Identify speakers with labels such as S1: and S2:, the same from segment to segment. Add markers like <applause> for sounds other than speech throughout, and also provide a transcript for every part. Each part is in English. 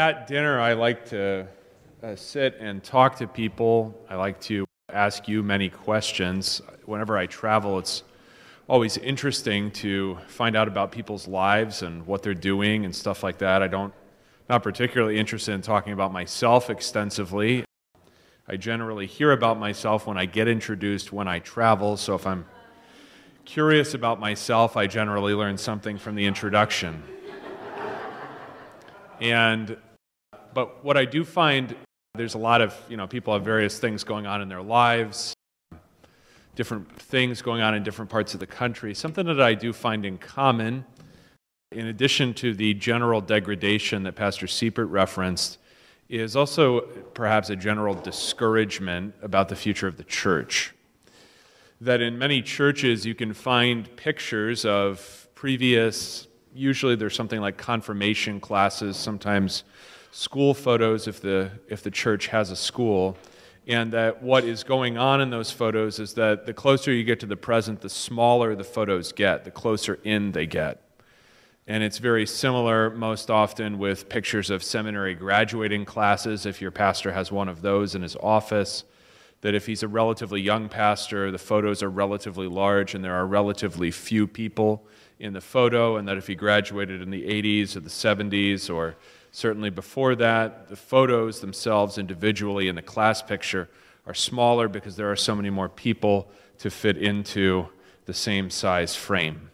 S1: at dinner, I like to uh, sit and talk to people. I like to ask you many questions. Whenever I travel, it's always interesting to find out about people's lives and what they're doing and stuff like that. I don't not particularly interested in talking about myself extensively. I generally hear about myself when I get introduced when I travel, so if I'm curious about myself, I generally learn something from the introduction. and but what I do find there's a lot of, you know, people have various things going on in their lives, different things going on in different parts of the country. Something that I do find in common, in addition to the general degradation that Pastor Siepert referenced, is also perhaps a general discouragement about the future of the church. That in many churches you can find pictures of previous, usually there's something like confirmation classes, sometimes school photos if the, if the church has a school. And that what is going on in those photos is that the closer you get to the present, the smaller the photos get, the closer in they get. And it's very similar most often with pictures of seminary graduating classes, if your pastor has one of those in his office. That if he's a relatively young pastor, the photos are relatively large and there are relatively few people in the photo, and that if he graduated in the 80s or the 70s or Certainly before that, the photos themselves individually in the class picture are smaller because there are so many more people to fit into the same size frame.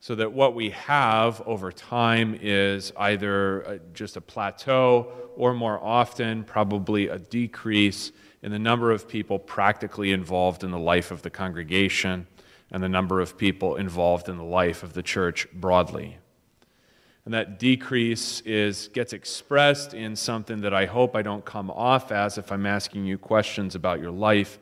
S1: So that what we have over time is either uh, just a plateau or more often, probably a decrease in the number of people practically involved in the life of the congregation and the number of people involved in the life of the church broadly. And that decrease is, gets expressed in something that I hope I don't come off as if I'm asking you questions about your life,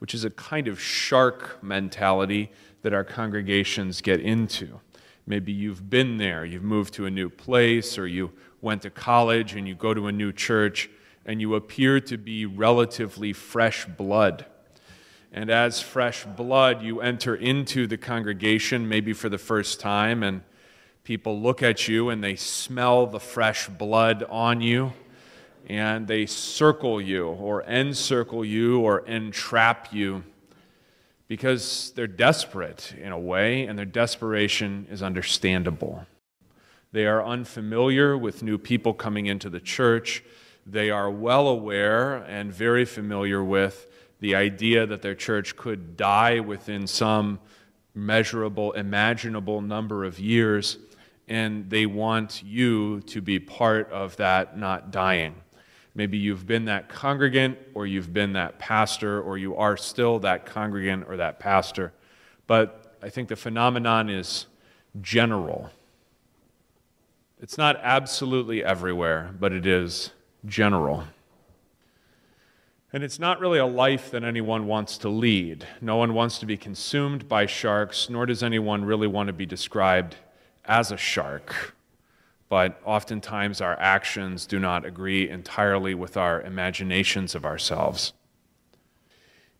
S1: which is a kind of shark mentality that our congregations get into. Maybe you've been there, you've moved to a new place, or you went to college and you go to a new church, and you appear to be relatively fresh blood. And as fresh blood, you enter into the congregation, maybe for the first time, and people look at you and they smell the fresh blood on you and they circle you or encircle you or entrap you because they're desperate in a way and their desperation is understandable. They are unfamiliar with new people coming into the church. They are well aware and very familiar with the idea that their church could die within some measurable, imaginable number of years and they want you to be part of that not dying. Maybe you've been that congregant, or you've been that pastor, or you are still that congregant or that pastor. But I think the phenomenon is general. It's not absolutely everywhere, but it is general. And it's not really a life that anyone wants to lead. No one wants to be consumed by sharks, nor does anyone really want to be described as a shark, but oftentimes our actions do not agree entirely with our imaginations of ourselves.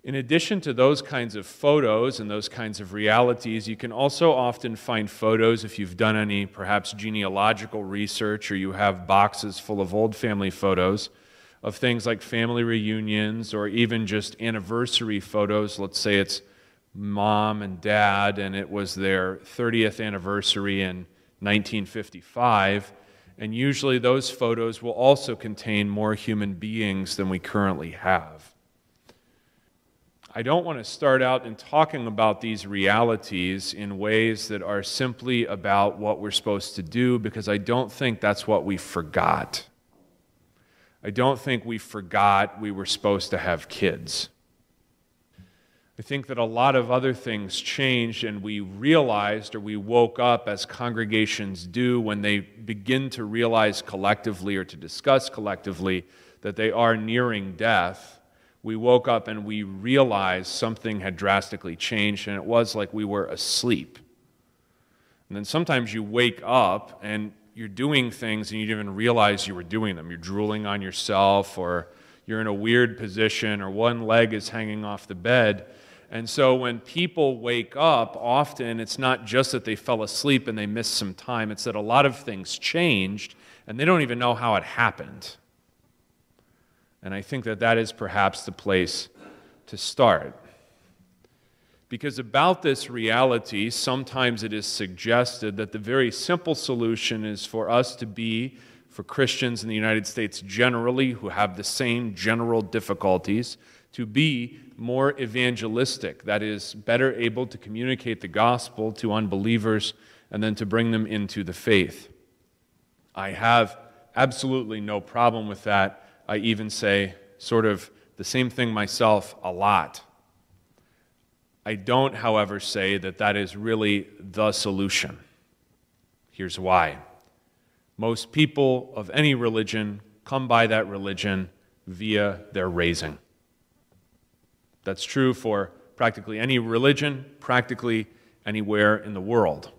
S1: In addition to those kinds of photos and those kinds of realities, you can also often find photos if you've done any perhaps genealogical research or you have boxes full of old family photos of things like family reunions or even just anniversary photos. Let's say it's mom and dad, and it was their 30th anniversary in 1955. And usually those photos will also contain more human beings than we currently have. I don't want to start out in talking about these realities in ways that are simply about what we're supposed to do because I don't think that's what we forgot. I don't think we forgot we were supposed to have kids. I think that a lot of other things changed, and we realized or we woke up as congregations do when they begin to realize collectively or to discuss collectively that they are nearing death. We woke up and we realized something had drastically changed, and it was like we were asleep. And then sometimes you wake up and you're doing things and you didn't even realize you were doing them. You're drooling on yourself, or you're in a weird position, or one leg is hanging off the bed and so when people wake up, often it's not just that they fell asleep and they missed some time, it's that a lot of things changed and they don't even know how it happened. And I think that that is perhaps the place to start. Because about this reality, sometimes it is suggested that the very simple solution is for us to be, for Christians in the United States generally, who have the same general difficulties, to be more evangelistic, that is, better able to communicate the gospel to unbelievers and then to bring them into the faith. I have absolutely no problem with that. I even say sort of the same thing myself a lot. I don't, however, say that that is really the solution. Here's why. Most people of any religion come by that religion via their raising. That's true for practically any religion, practically anywhere in the world.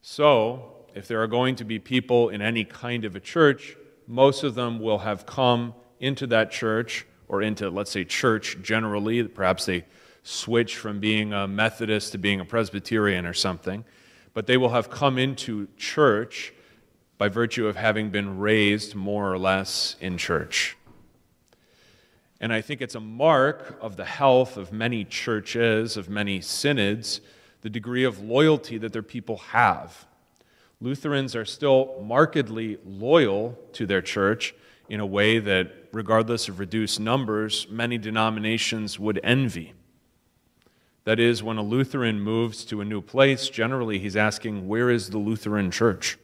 S1: So, if there are going to be people in any kind of a church, most of them will have come into that church or into, let's say, church generally. Perhaps they switch from being a Methodist to being a Presbyterian or something, but they will have come into church by virtue of having been raised more or less in church. And I think it's a mark of the health of many churches, of many synods, the degree of loyalty that their people have. Lutherans are still markedly loyal to their church in a way that, regardless of reduced numbers, many denominations would envy. That is, when a Lutheran moves to a new place, generally he's asking, Where is the Lutheran church?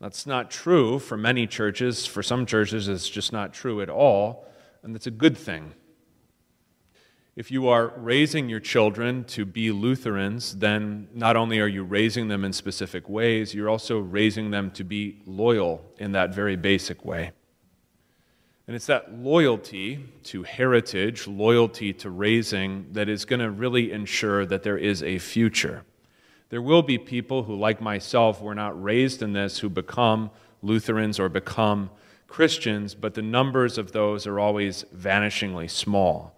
S1: That's not true for many churches. For some churches, it's just not true at all, and that's a good thing. If you are raising your children to be Lutherans, then not only are you raising them in specific ways, you're also raising them to be loyal in that very basic way. And it's that loyalty to heritage, loyalty to raising, that is going to really ensure that there is a future. There will be people who, like myself, were not raised in this, who become Lutherans or become Christians, but the numbers of those are always vanishingly small.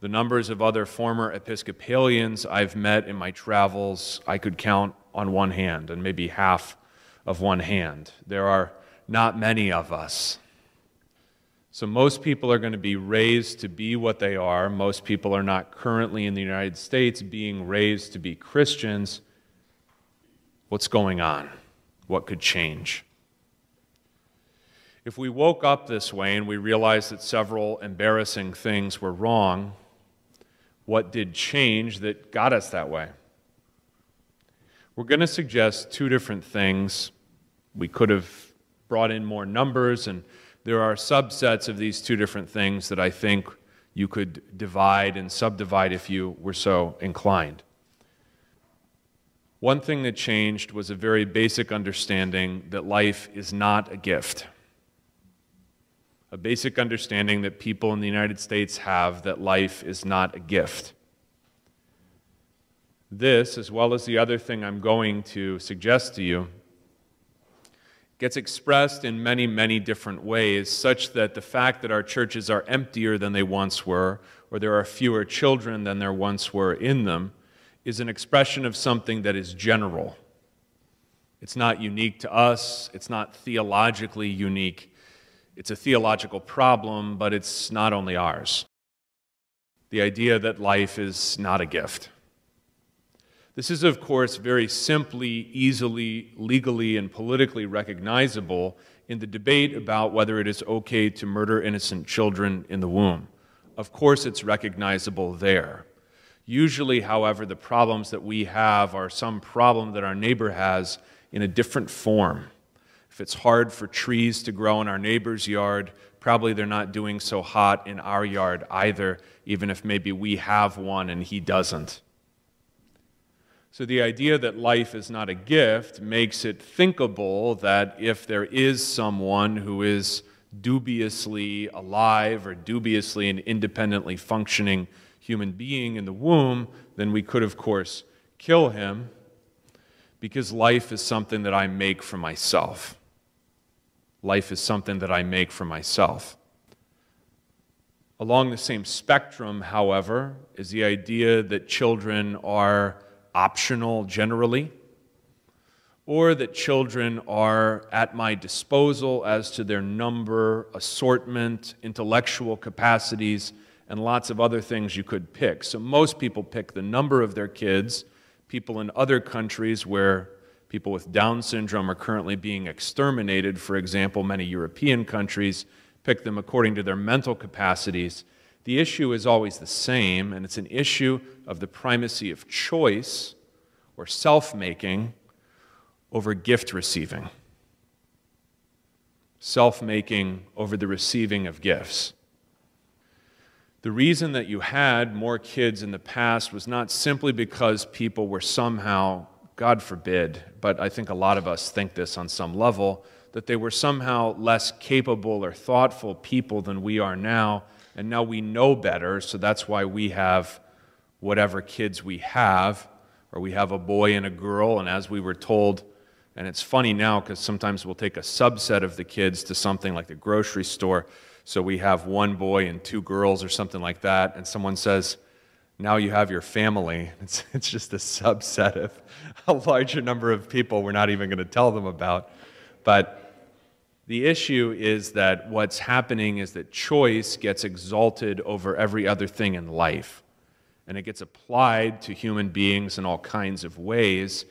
S1: The numbers of other former Episcopalians I've met in my travels, I could count on one hand, and maybe half of one hand. There are not many of us. So, most people are going to be raised to be what they are. Most people are not currently in the United States being raised to be Christians. What's going on? What could change? If we woke up this way and we realized that several embarrassing things were wrong, what did change that got us that way? We're going to suggest two different things. We could have brought in more numbers and there are subsets of these two different things that I think you could divide and subdivide if you were so inclined. One thing that changed was a very basic understanding that life is not a gift. A basic understanding that people in the United States have that life is not a gift. This, as well as the other thing I'm going to suggest to you, gets expressed in many, many different ways, such that the fact that our churches are emptier than they once were, or there are fewer children than there once were in them, is an expression of something that is general. It's not unique to us, it's not theologically unique. It's a theological problem, but it's not only ours. The idea that life is not a gift. This is, of course, very simply, easily, legally, and politically recognizable in the debate about whether it is okay to murder innocent children in the womb. Of course, it's recognizable there. Usually, however, the problems that we have are some problem that our neighbor has in a different form. If it's hard for trees to grow in our neighbor's yard, probably they're not doing so hot in our yard either, even if maybe we have one and he doesn't. So, the idea that life is not a gift makes it thinkable that if there is someone who is dubiously alive or dubiously and independently functioning human being in the womb, then we could, of course, kill him because life is something that I make for myself. Life is something that I make for myself. Along the same spectrum, however, is the idea that children are optional generally. or that children are at my disposal as to their number, assortment, intellectual capacities, and lots of other things you could pick. So most people pick the number of their kids. People in other countries where people with Down syndrome are currently being exterminated, for example, many European countries pick them according to their mental capacities. The issue is always the same, and it's an issue of the primacy of choice or self making over gift receiving, self making over the receiving of gifts. The reason that you had more kids in the past was not simply because people were somehow, God forbid, but I think a lot of us think this on some level, that they were somehow less capable or thoughtful people than we are now, and now we know better, so that's why we have whatever kids we have, or we have a boy and a girl, and as we were told and it's funny now because sometimes we'll take a subset of the kids to something like the grocery store. So we have one boy and two girls or something like that. And someone says, now you have your family. <laughs> It's, it's just a subset of a larger number of people we're not even going to tell them about. But the issue is that what's happening is that choice gets exalted over every other thing in life. And it gets applied to human beings in all kinds of ways.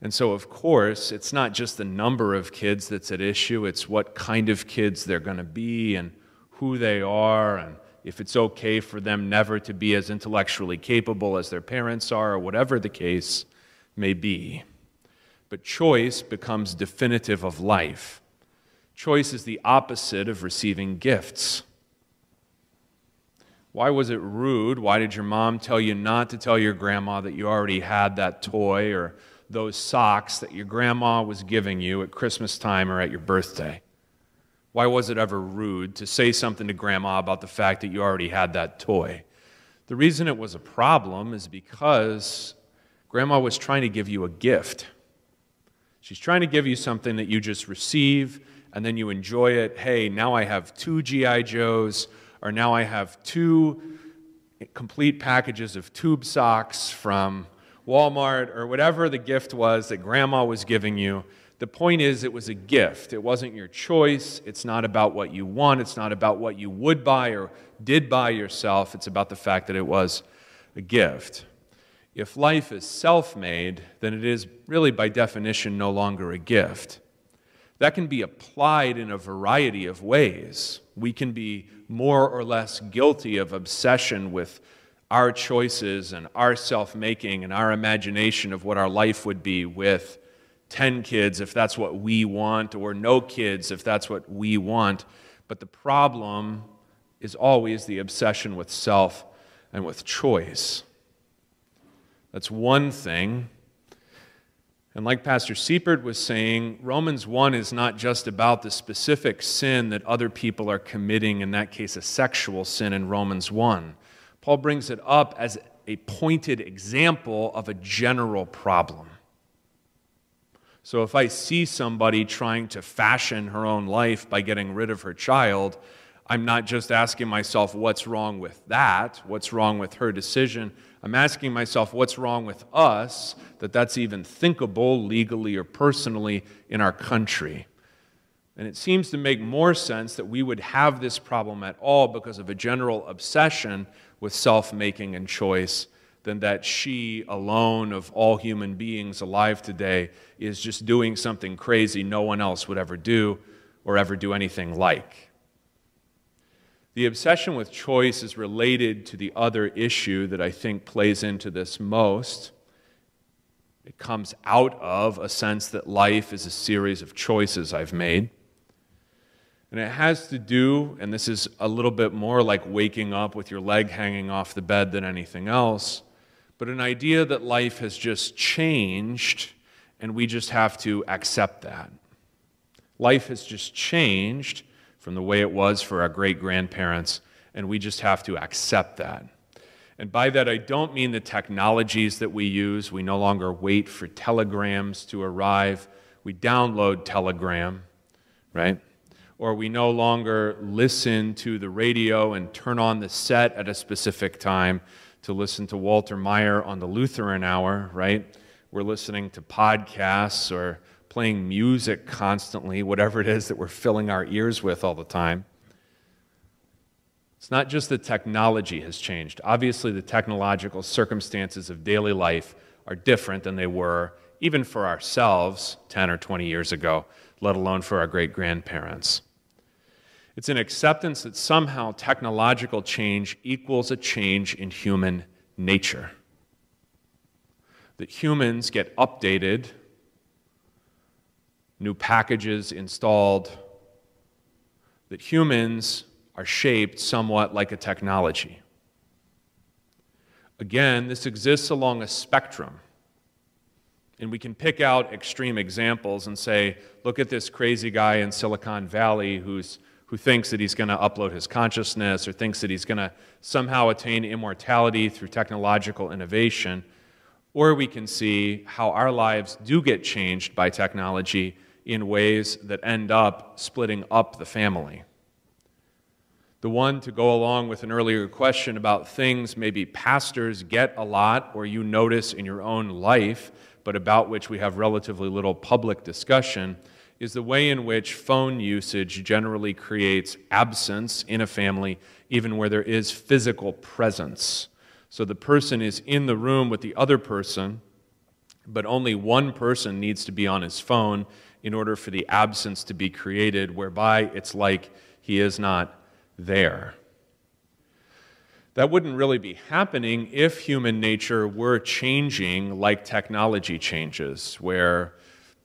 S1: And so, of course, it's not just the number of kids that's at issue, it's what kind of kids they're going to be and who they are, and if it's okay for them never to be as intellectually capable as their parents are, or whatever the case may be. But choice becomes definitive of life. Choice is the opposite of receiving gifts. Why was it rude? Why did your mom tell you not to tell your grandma that you already had that toy or those socks that your grandma was giving you at Christmas time or at your birthday? Why was it ever rude to say something to grandma about the fact that you already had that toy? The reason it was a problem is because grandma was trying to give you a gift. She's trying to give you something that you just receive and then you enjoy it. Hey, now I have two G.I. Joes, or now I have two complete packages of tube socks from Walmart, or whatever the gift was that grandma was giving you. The point is, it was a gift. It wasn't your choice. It's not about what you want. It's not about what you would buy or did buy yourself. It's about the fact that it was a gift. If life is self made, then it is really, by definition, no longer a gift. That can be applied in a variety of ways. We can be more or less guilty of obsession with our choices and our self making and our imagination of what our life would be with 10 kids if that's what we want, or no kids if that's what we want. But the problem is always the obsession with self and with choice. That's one thing. And like Pastor Siepert was saying, Romans 1 is not just about the specific sin that other people are committing, in that case, a sexual sin in Romans 1. Paul brings it up as a pointed example of a general problem. So if I see somebody trying to fashion her own life by getting rid of her child, I'm not just asking myself, what's wrong with that? What's wrong with her decision? I'm asking myself, what's wrong with us that that's even thinkable legally or personally in our country? And it seems to make more sense that we would have this problem at all because of a general obsession with self making and choice than that she alone of all human beings alive today is just doing something crazy no one else would ever do or ever do anything like. The obsession with choice is related to the other issue that I think plays into this most. It comes out of a sense that life is a series of choices I've made. And it has to do, and this is a little bit more like waking up with your leg hanging off the bed than anything else, but an idea that life has just changed and we just have to accept that. Life has just changed from the way it was for our great grandparents, and we just have to accept that. And by that, I don't mean the technologies that we use. We no longer wait for telegrams to arrive, we download Telegram, right? or we no longer listen to the radio and turn on the set at a specific time to listen to Walter Maier on the Lutheran Hour, right? we're listening to podcasts or playing music constantly, whatever it is that we're filling our ears with all the time. It's not just that technology has changed. Obviously, the technological circumstances of daily life are different than they were even for ourselves 10 or 20 years ago, let alone for our great grandparents. It's an acceptance that somehow technological change equals a change in human nature. That humans get updated, new packages installed, that humans are shaped somewhat like a technology. Again, this exists along a spectrum. And we can pick out extreme examples and say, look at this crazy guy in Silicon Valley who's who thinks that he's going to upload his consciousness or thinks that he's going to somehow attain immortality through technological innovation. Or we can see how our lives do get changed by technology in ways that end up splitting up the family. The one to go along with an earlier question about things maybe pastors get a lot or you notice in your own life, but about which we have relatively little public discussion is the way in which phone usage generally creates absence in a family, even where there is physical presence. So the person is in the room with the other person, but only one person needs to be on his phone in order for the absence to be created, whereby it's like he is not there. That wouldn't really be happening if human nature were changing like technology changes, where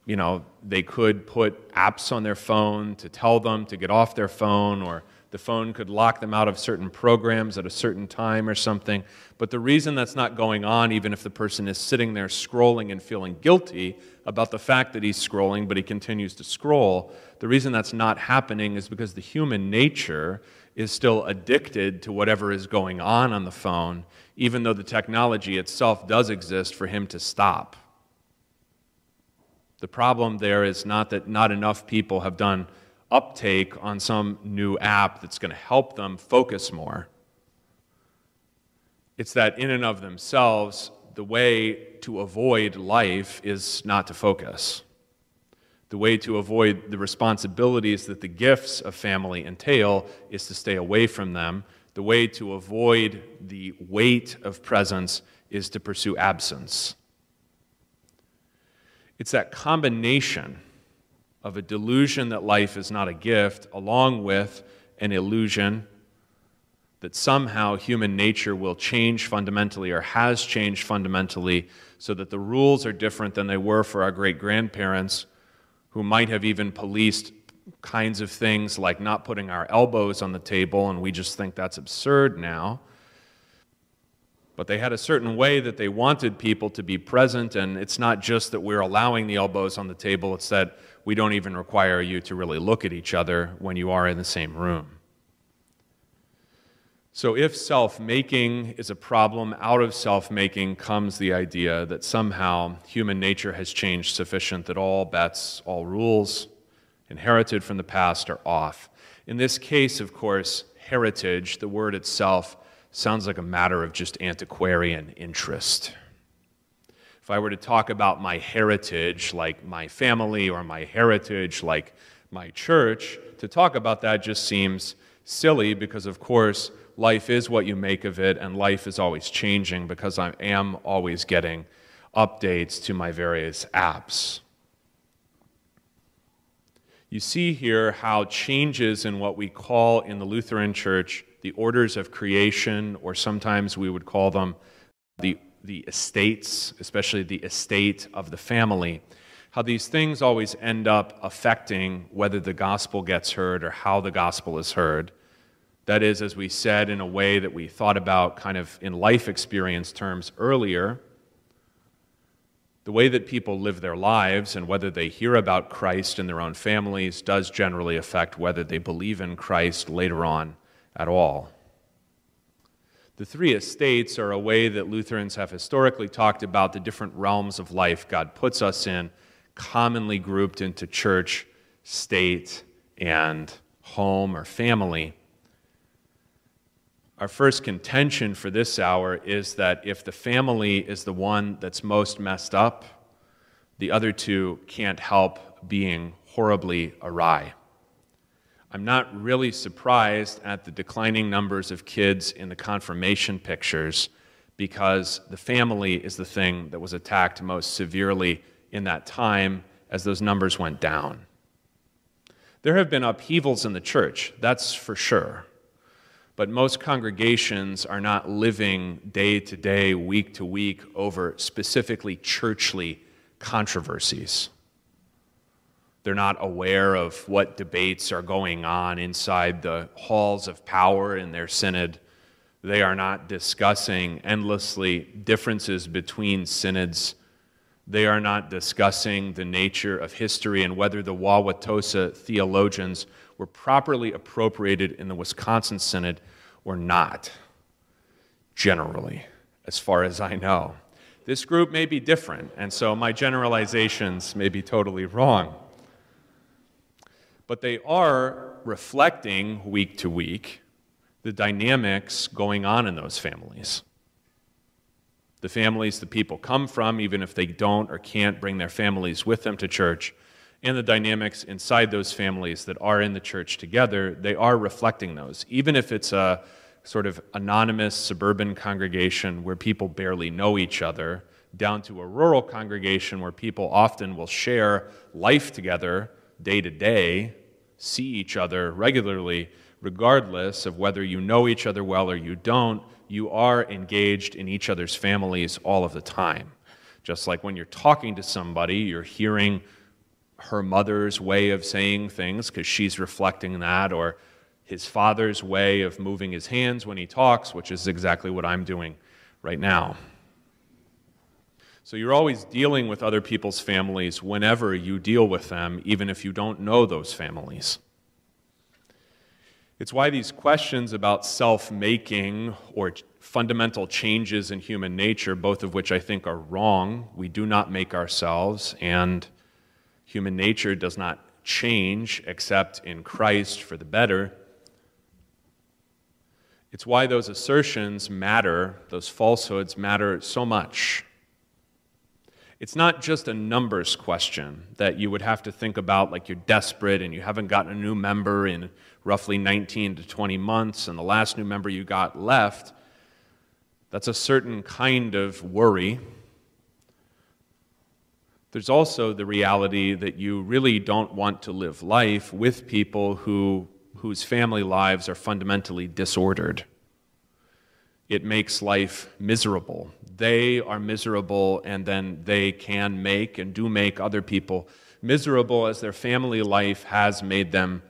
S1: you know, they could put apps on their phone to tell them to get off their phone, or the phone could lock them out of certain programs at a certain time or something. But the reason that's not going on, even if the person is sitting there scrolling and feeling guilty about the fact that he's scrolling, but he continues to scroll, the reason that's not happening is because the human nature is still addicted to whatever is going on on the phone, even though the technology itself does exist for him to stop. The problem there is not that not enough people have done uptake on some new app that's going to help them focus more. It's that in and of themselves, the way to avoid life is not to focus. The way to avoid the responsibilities that the gifts of family entail is to stay away from them. The way to avoid the weight of presence is to pursue absence. It's that combination of a delusion that life is not a gift, along with an illusion that somehow human nature will change fundamentally or has changed fundamentally so that the rules are different than they were for our great grandparents, who might have even policed kinds of things like not putting our elbows on the table, and we just think that's absurd now. But they had a certain way that they wanted people to be present, and it's not just that we're allowing the elbows on the table, it's that we don't even require you to really look at each other when you are in the same room. So, if self making is a problem, out of self making comes the idea that somehow human nature has changed sufficient that all bets, all rules inherited from the past are off. In this case, of course, heritage, the word itself, sounds like a matter of just antiquarian interest. If I were to talk about my heritage, like my family, or my heritage, like my church, to talk about that just seems silly because, of course, life is what you make of it, and life is always changing because I am always getting updates to my various apps. You see here how changes in what we call in the Lutheran Church the orders of creation, or sometimes we would call them the, the estates, especially the estate of the family, how these things always end up affecting whether the gospel gets heard or how the gospel is heard. That is, as we said, in a way that we thought about kind of in life experience terms earlier. The way that people live their lives and whether they hear about Christ in their own families does generally affect whether they believe in Christ later on at all. The three estates are a way that Lutherans have historically talked about the different realms of life God puts us in, commonly grouped into church, state, and home or family. Our first contention for this hour is that if the family is the one that's most messed up, the other two can't help being horribly awry. I'm not really surprised at the declining numbers of kids in the confirmation pictures because the family is the thing that was attacked most severely in that time as those numbers went down. There have been upheavals in the church, that's for sure. But most congregations are not living day to day, week to week over specifically churchly controversies. They're not aware of what debates are going on inside the halls of power in their synod. They are not discussing endlessly differences between synods. They are not discussing the nature of history and whether the Wauwatosa theologians were properly appropriated in the Wisconsin Synod or not, generally, as far as I know. This group may be different, and so my generalizations may be totally wrong. But they are reflecting week to week the dynamics going on in those families. The families the people come from, even if they don't or can't bring their families with them to church, and the dynamics inside those families that are in the church together, they are reflecting those. Even if it's a sort of anonymous suburban congregation where people barely know each other, down to a rural congregation where people often will share life together day to day, see each other regularly, regardless of whether you know each other well or you don't, you are engaged in each other's families all of the time. Just like when you're talking to somebody, you're hearing her mother's way of saying things because she's reflecting that, or his father's way of moving his hands when he talks, which is exactly what I'm doing right now. So you're always dealing with other people's families whenever you deal with them, even if you don't know those families. It's why these questions about self making or fundamental changes in human nature, both of which I think are wrong, we do not make ourselves, and human nature does not change except in Christ for the better. It's why those assertions matter, those falsehoods matter so much. It's not just a numbers question that you would have to think about like you're desperate and you haven't gotten a new member in roughly 19 to 20 months and the last new member you got left. That's a certain kind of worry. There's also the reality that you really don't want to live life with people who, whose family lives are fundamentally disordered. It makes life miserable they are miserable and then they can make and do make other people miserable as their family life has made them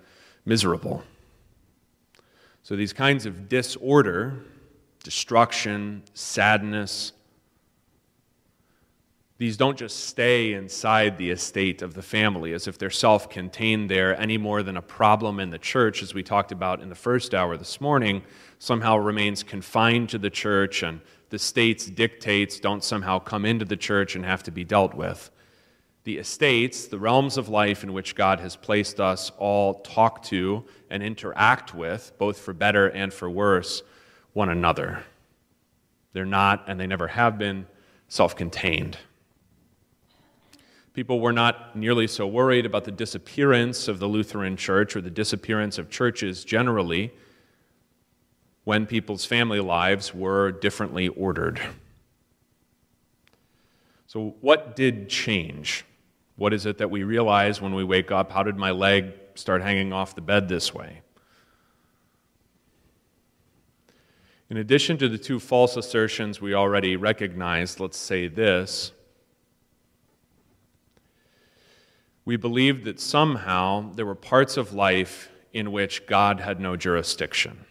S1: miserable. So, these kinds of disorder, destruction, sadness, these don't just stay inside the estate of the family as if they're self contained there any more than a problem in the church, as we talked about in the first hour this morning, somehow remains confined to the church and the state's dictates don't somehow come into the church and have to be dealt with. The estates, the realms of life in which God has placed us, all talk to and interact with, both for better and for worse, one another. They're not, and they never have been, self contained. People were not nearly so worried about the disappearance of the Lutheran Church or the disappearance of churches generally when people's family lives were differently ordered. So, what did change? What is it that we realize when we wake up? How did my leg start hanging off the bed this way? In addition to the two false assertions we already recognized, let's say this. We believed that somehow there were parts of life in which God had no jurisdiction.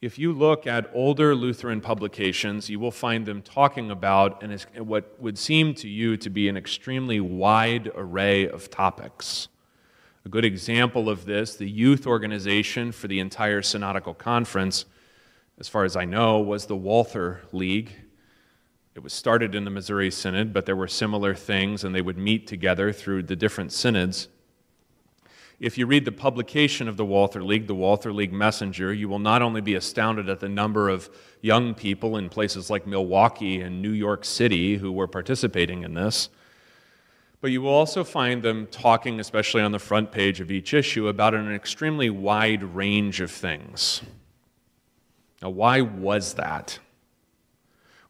S1: If you look at older Lutheran publications, you will find them talking about and what would seem to you to be an extremely wide array of topics. A good example of this, the youth organization for the entire Synodical Conference, as far as I know, was the Walther League. It was started in the Missouri Synod, but there were similar things, and they would meet together through the different synods. If you read the publication of the Walther League, the Walther League Messenger, you will not only be astounded at the number of young people in places like Milwaukee and New York City who were participating in this, but you will also find them talking, especially on the front page of each issue, about an extremely wide range of things. Now, why was that?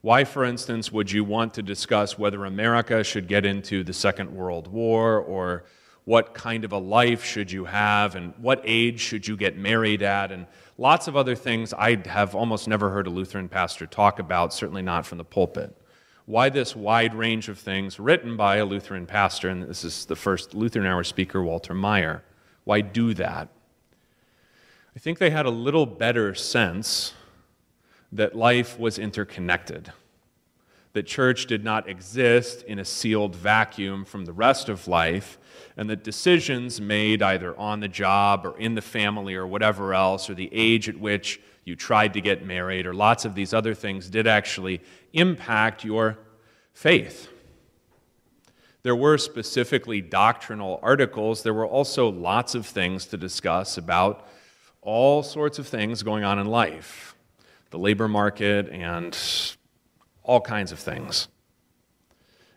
S1: Why, for instance, would you want to discuss whether America should get into the Second World War or what kind of a life should you have and what age should you get married at and lots of other things I have almost never heard a Lutheran pastor talk about, certainly not from the pulpit. Why this wide range of things written by a Lutheran pastor, and this is the first Lutheran Hour speaker, Walter Maier. Why do that? I think they had a little better sense that life was interconnected that church did not exist in a sealed vacuum from the rest of life, and that decisions made either on the job or in the family or whatever else, or the age at which you tried to get married, or lots of these other things, did actually impact your faith. There were specifically doctrinal articles. There were also lots of things to discuss about all sorts of things going on in life the labor market and all kinds of things.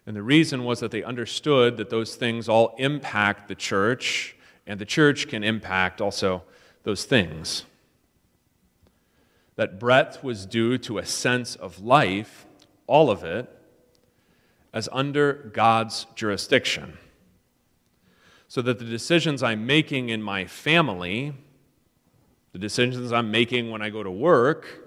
S1: And the reason was that they understood that those things all impact the church, and the church can impact also those things. That breadth was due to a sense of life, all of it, as under God's jurisdiction. So that the decisions I'm making in my family, the decisions I'm making when I go to work,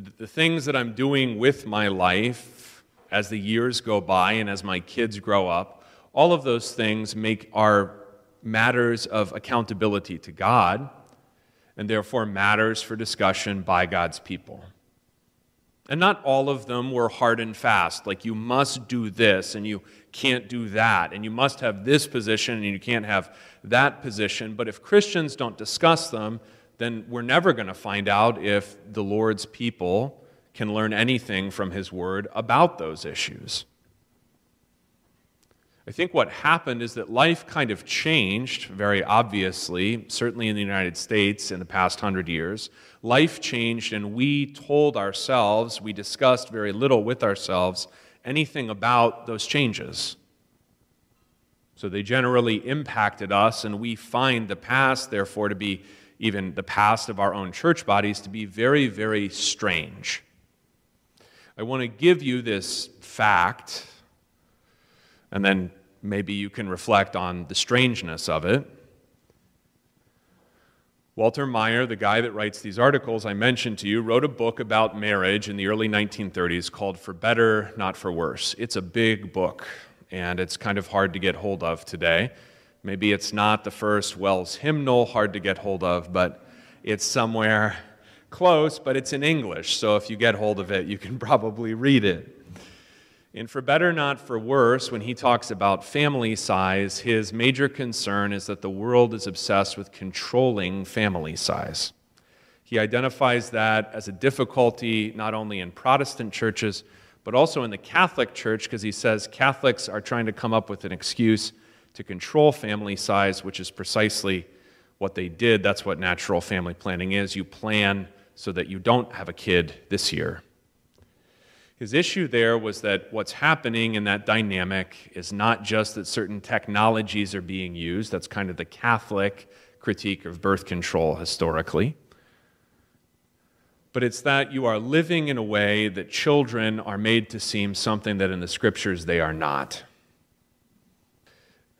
S1: the, the things that I'm doing with my life as the years go by and as my kids grow up, all of those things make our matters of accountability to God and therefore matters for discussion by God's people. And not all of them were hard and fast, like you must do this and you can't do that, and you must have this position and you can't have that position. But if Christians don't discuss them, then we're never going to find out if the Lord's people can learn anything from His Word about those issues. I think what happened is that life kind of changed very obviously, certainly in the United States in the past hundred years. Life changed, and we told ourselves, we discussed very little with ourselves anything about those changes. So they generally impacted us, and we find the past, therefore, to be even the past of our own church bodies, to be very, very strange. I want to give you this fact, and then maybe you can reflect on the strangeness of it. Walter Maier, the guy that writes these articles I mentioned to you, wrote a book about marriage in the early 1930s called For Better, Not for Worse. It's a big book, and it's kind of hard to get hold of today. Maybe it's not the first WELS hymnal, hard to get hold of, but it's somewhere close, but it's in English, so if you get hold of it, you can <laughs> probably read it. And for better, not for worse, when he talks about family size, his major concern is that the world is obsessed with controlling family size. He identifies that as a difficulty not only in Protestant churches, but also in the Catholic Church, because he says Catholics are trying to come up with an excuse to control family size, which is precisely what they did. That's what natural family planning is. You plan so that you don't have a kid this year. His issue there was that what's happening in that dynamic is not just that certain technologies are being used, that's kind of the Catholic critique of birth control historically, but it's that you are living in a way that children are made to seem something that in the scriptures they are not.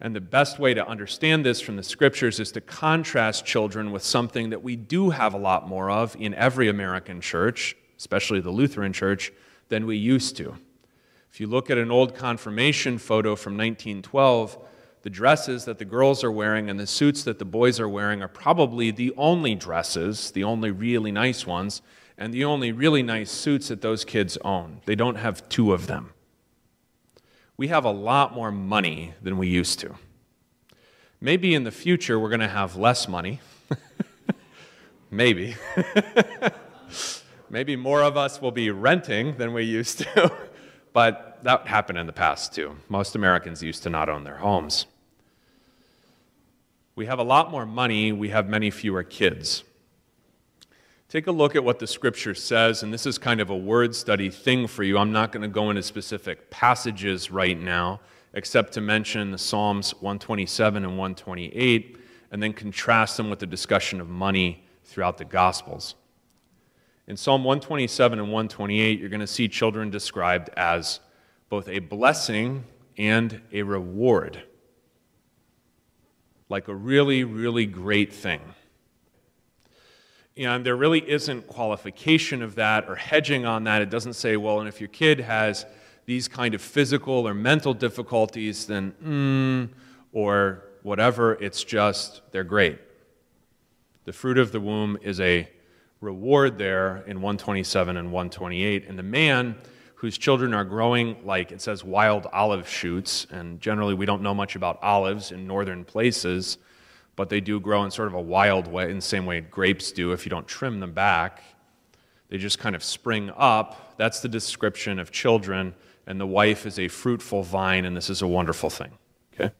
S1: And the best way to understand this from the scriptures is to contrast children with something that we do have a lot more of in every American church, especially the Lutheran church, than we used to. If you look at an old confirmation photo from 1912, the dresses that the girls are wearing and the suits that the boys are wearing are probably the only dresses, the only really nice ones, and the only really nice suits that those kids own. They don't have two of them we have a lot more money than we used to. Maybe in the future we're going to have less money. <laughs> Maybe. <laughs> Maybe more of us will be renting than we used to. <laughs> but that happened in the past too. Most Americans used to not own their homes. We have a lot more money, we have many fewer kids. Take a look at what the scripture says, and this is kind of a word study thing for you. I'm not going to go into specific passages right now, except to mention the Psalms 127 and 128, and then contrast them with the discussion of money throughout the Gospels. In Psalm 127 and 128, you're going to see children described as both a blessing and a reward, like a really, really great thing. And there really isn't qualification of that or hedging on that. It doesn't say, well, and if your kid has these kind of physical or mental difficulties, then mm, or whatever, it's just they're great. The fruit of the womb is a reward there in 127 and 128. And the man whose children are growing like it says wild olive shoots, and generally we don't know much about olives in northern places but they do grow in sort of a wild way, in the same way grapes do if you don't trim them back. They just kind of spring up. That's the description of children, and the wife is a fruitful vine, and this is a wonderful thing. Okay?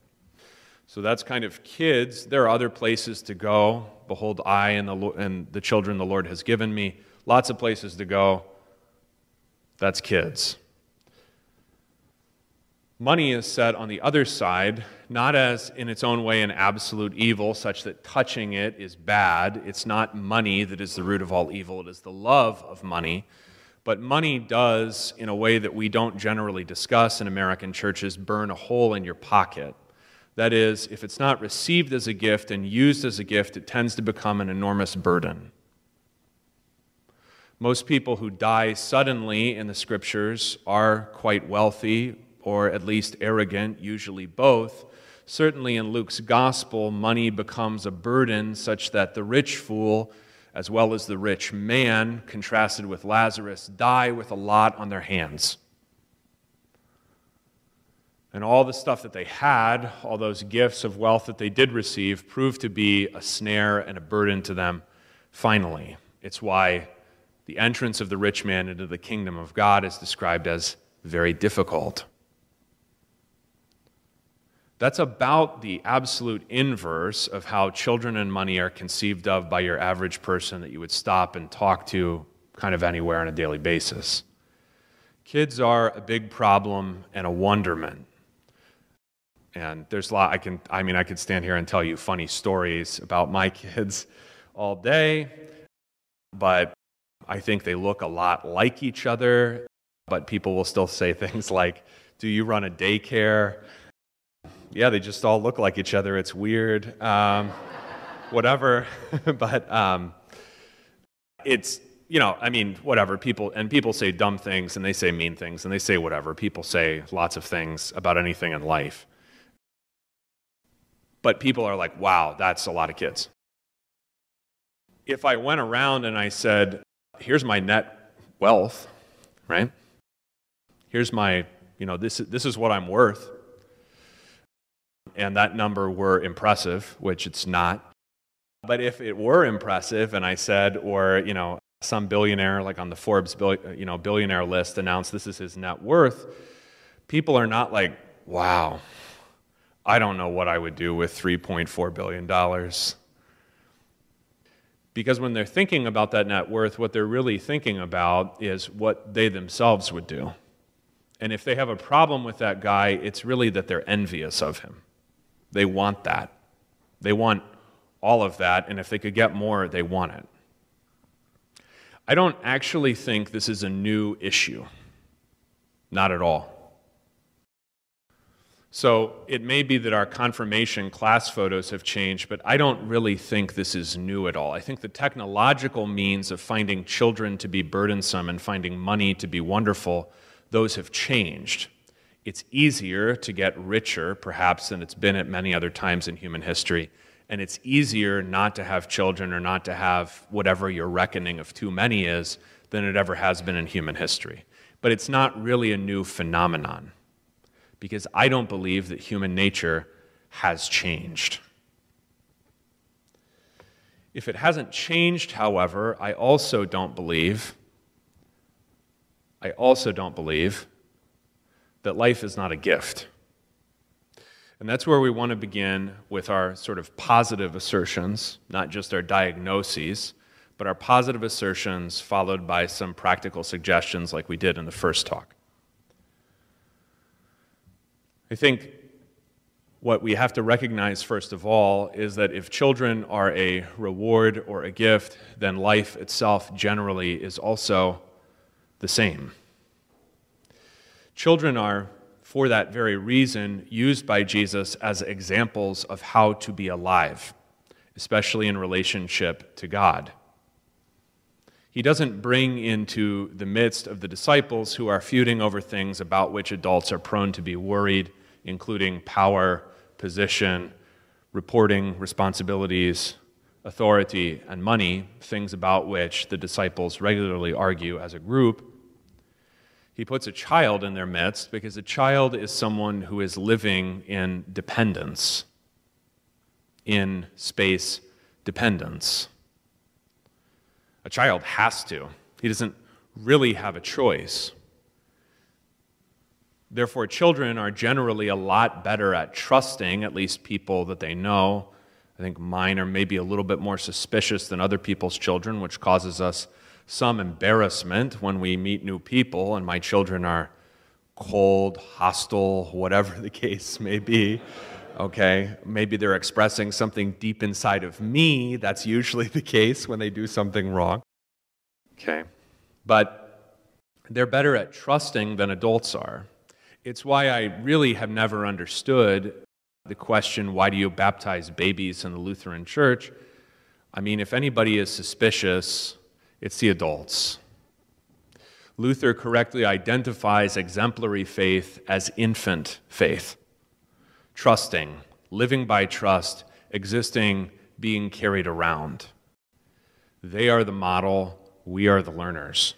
S1: So that's kind of kids. There are other places to go. Behold, I and the, and the children the Lord has given me. Lots of places to go. That's kids. Money is set on the other side, not as in its own way an absolute evil, such that touching it is bad. It's not money that is the root of all evil, it is the love of money. But money does, in a way that we don't generally discuss in American churches, burn a hole in your pocket. That is, if it's not received as a gift and used as a gift, it tends to become an enormous burden. Most people who die suddenly in the scriptures are quite wealthy or at least arrogant, usually both. Certainly in Luke's gospel, money becomes a burden such that the rich fool, as well as the rich man, contrasted with Lazarus, die with a lot on their hands. And all the stuff that they had, all those gifts of wealth that they did receive, proved to be a snare and a burden to them finally. It's why the entrance of the rich man into the kingdom of God is described as very difficult. That's about the absolute inverse of how children and money are conceived of by your average person that you would stop and talk to kind of anywhere on a daily basis. Kids are a big problem and a wonderment. And there's a lot I can I mean I could stand here and tell you funny stories about my <laughs> kids all day, but I think they look a lot like each other, but people will still say <laughs> things like, "Do you run a daycare?" Yeah, they just all look like each other. It's weird. Um, whatever. <laughs> but um, it's, you know, I mean, whatever. People, and people say dumb things and they say mean things and they say whatever. People say lots of things about anything in life. But people are like, wow, that's a lot of kids. If I went around and I said, here's my net wealth, right? Here's my, you know, this, this is what I'm worth and that number were impressive, which it's not. But if it were impressive, and I said, or, you know, some billionaire, like on the Forbes you know, billionaire list, announced this is his net worth, people are not like, wow, I don't know what I would do with $3.4 billion. Because when they're thinking about that net worth, what they're really thinking about is what they themselves would do. And if they have a problem with that guy, it's really that they're envious of him. They want that. They want all of that, and if they could get more, they want it. I don't actually think this is a new issue. Not at all. So it may be that our confirmation class photos have changed, but I don't really think this is new at all. I think the technological means of finding children to be burdensome and finding money to be wonderful, those have changed. It's easier to get richer, perhaps, than it's been at many other times in human history. And it's easier not to have children or not to have whatever your reckoning of too many is than it ever has been in human history. But it's not really a new phenomenon because I don't believe that human nature has changed. If it hasn't changed, however, I also don't believe, I also don't believe that life is not a gift. And that's where we want to begin with our sort of positive assertions, not just our diagnoses, but our positive assertions followed by some practical suggestions like we did in the first talk. I think what we have to recognize, first of all, is that if children are a reward or a gift, then life itself generally is also the same. Children are, for that very reason, used by Jesus as examples of how to be alive, especially in relationship to God. He doesn't bring into the midst of the disciples who are feuding over things about which adults are prone to be worried including power, position, reporting responsibilities, authority, and money, things about which the disciples regularly argue as a group. He puts a child in their midst because a child is someone who is living in dependence, in space dependence. A child has to. He doesn't really have a choice. Therefore, children are generally a lot better at trusting, at least people that they know. I think mine are maybe a little bit more suspicious than other people's children, which causes us some embarrassment when we meet new people, and my children are cold, hostile, whatever the case may be. Okay, maybe they're expressing something deep inside of me. That's usually the case when they do something wrong. Okay, but they're better at trusting than adults are. It's why I really have never understood the question why do you baptize babies in the Lutheran Church? I mean, if anybody is suspicious, it's the adults. Luther correctly identifies exemplary faith as infant faith, trusting, living by trust, existing, being carried around. They are the model, we are the learners.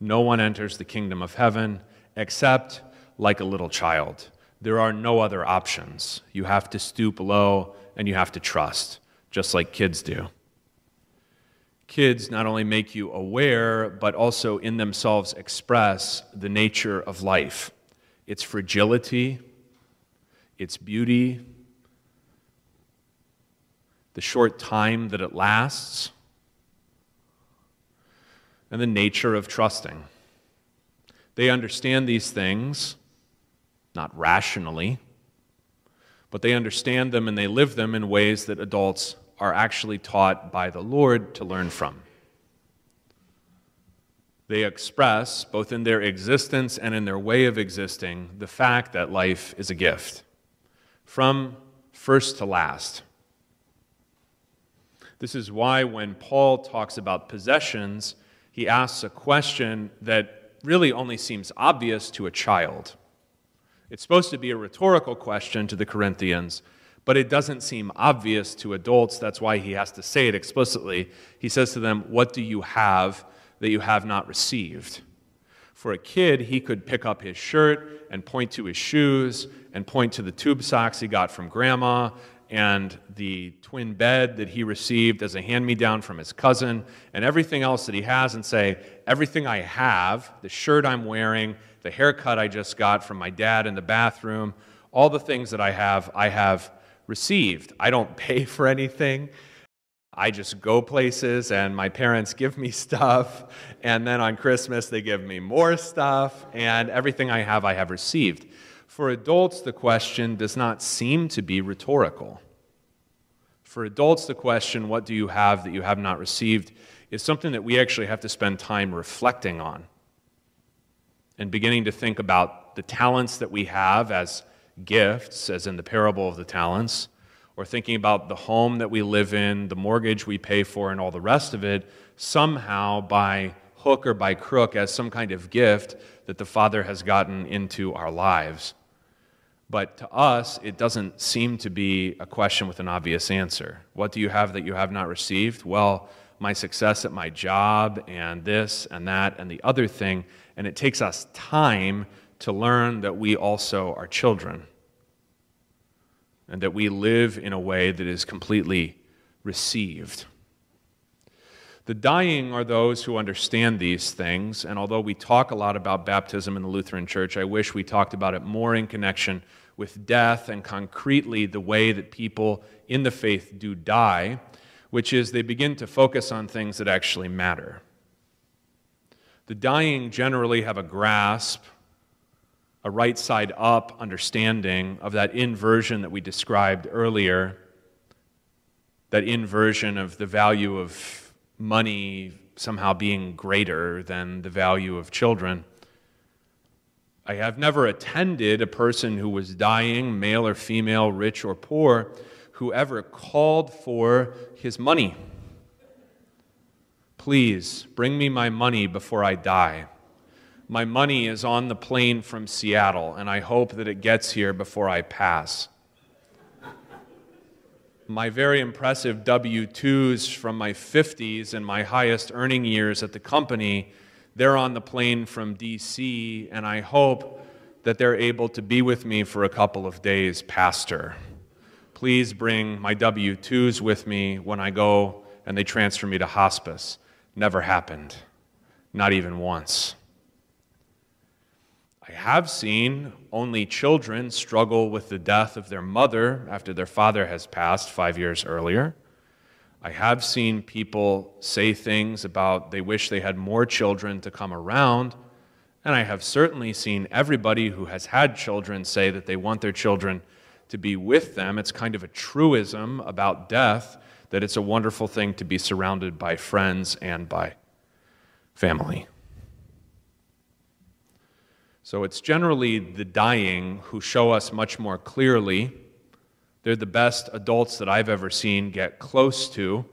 S1: No one enters the kingdom of heaven except like a little child. There are no other options. You have to stoop low and you have to trust, just like kids do. Kids not only make you aware, but also in themselves express the nature of life its fragility, its beauty, the short time that it lasts, and the nature of trusting. They understand these things not rationally, but they understand them and they live them in ways that adults are actually taught by the Lord to learn from. They express, both in their existence and in their way of existing, the fact that life is a gift, from first to last. This is why when Paul talks about possessions, he asks a question that really only seems obvious to a child. It's supposed to be a rhetorical question to the Corinthians, but it doesn't seem obvious to adults. That's why he has to say it explicitly. He says to them, What do you have that you have not received? For a kid, he could pick up his shirt and point to his shoes and point to the tube socks he got from grandma and the twin bed that he received as a hand me down from his cousin and everything else that he has and say, Everything I have, the shirt I'm wearing, the haircut I just got from my dad in the bathroom, all the things that I have, I have received. I don't <laughs> pay for anything. I just go places and my parents give me <laughs> stuff. And then on Christmas, they give me more stuff. And everything I have, I have received. For adults, the question does not seem to be rhetorical. For adults, the question, what do you have that you have not received, is something that we actually have to spend time reflecting on and beginning to think about the talents that we have as gifts, as in the parable of the talents, or thinking about the home that we live in, the mortgage we pay for, and all the rest of it, somehow by hook or by crook as some kind of gift that the Father has gotten into our lives. But to us, it doesn't seem to be a question with an obvious answer. What do you have that you have not received? Well, my success at my job, and this and that and the other thing and it takes us time to learn that we also are children and that we live in a way that is completely received. The dying are those who understand these things, and although we talk a lot about baptism in the Lutheran Church, I wish we talked about it more in connection with death and concretely the way that people in the faith do die, which is they begin to focus on things that actually matter. The dying generally have a grasp, a right side up understanding of that inversion that we described earlier, that inversion of the value of money somehow being greater than the value of children. I have never attended a person who was dying, male or female, rich or poor, who ever called for his money. Please bring me my money before I die. My money is on the plane from Seattle, and I hope that it gets here before I pass. My very impressive W 2s from my 50s and my highest earning years at the company, they're on the plane from DC, and I hope that they're able to be with me for a couple of days, Pastor. Please bring my W 2s with me when I go and they transfer me to hospice. Never happened, not even once. I have seen only children struggle with the death of their mother after their father has passed five years earlier. I have seen people say things about they wish they had more children to come around. And I have certainly seen everybody who has had children say that they want their children to be with them. It's kind of a truism about death that it's a wonderful thing to be surrounded by friends and by family. So it's generally the dying who show us much more clearly. They're the best adults that I've ever seen get close to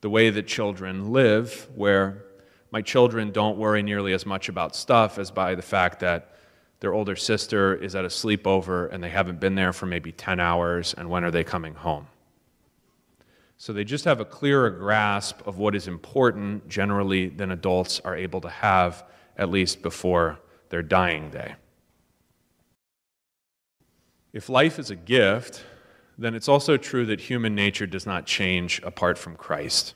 S1: the way that children live, where my children don't worry nearly as much about stuff as by the fact that their older sister is at a sleepover and they haven't been there for maybe 10 hours, and when are they coming home? So they just have a clearer grasp of what is important generally than adults are able to have, at least before their dying day. If life is a gift, then it's also true that human nature does not change apart from Christ.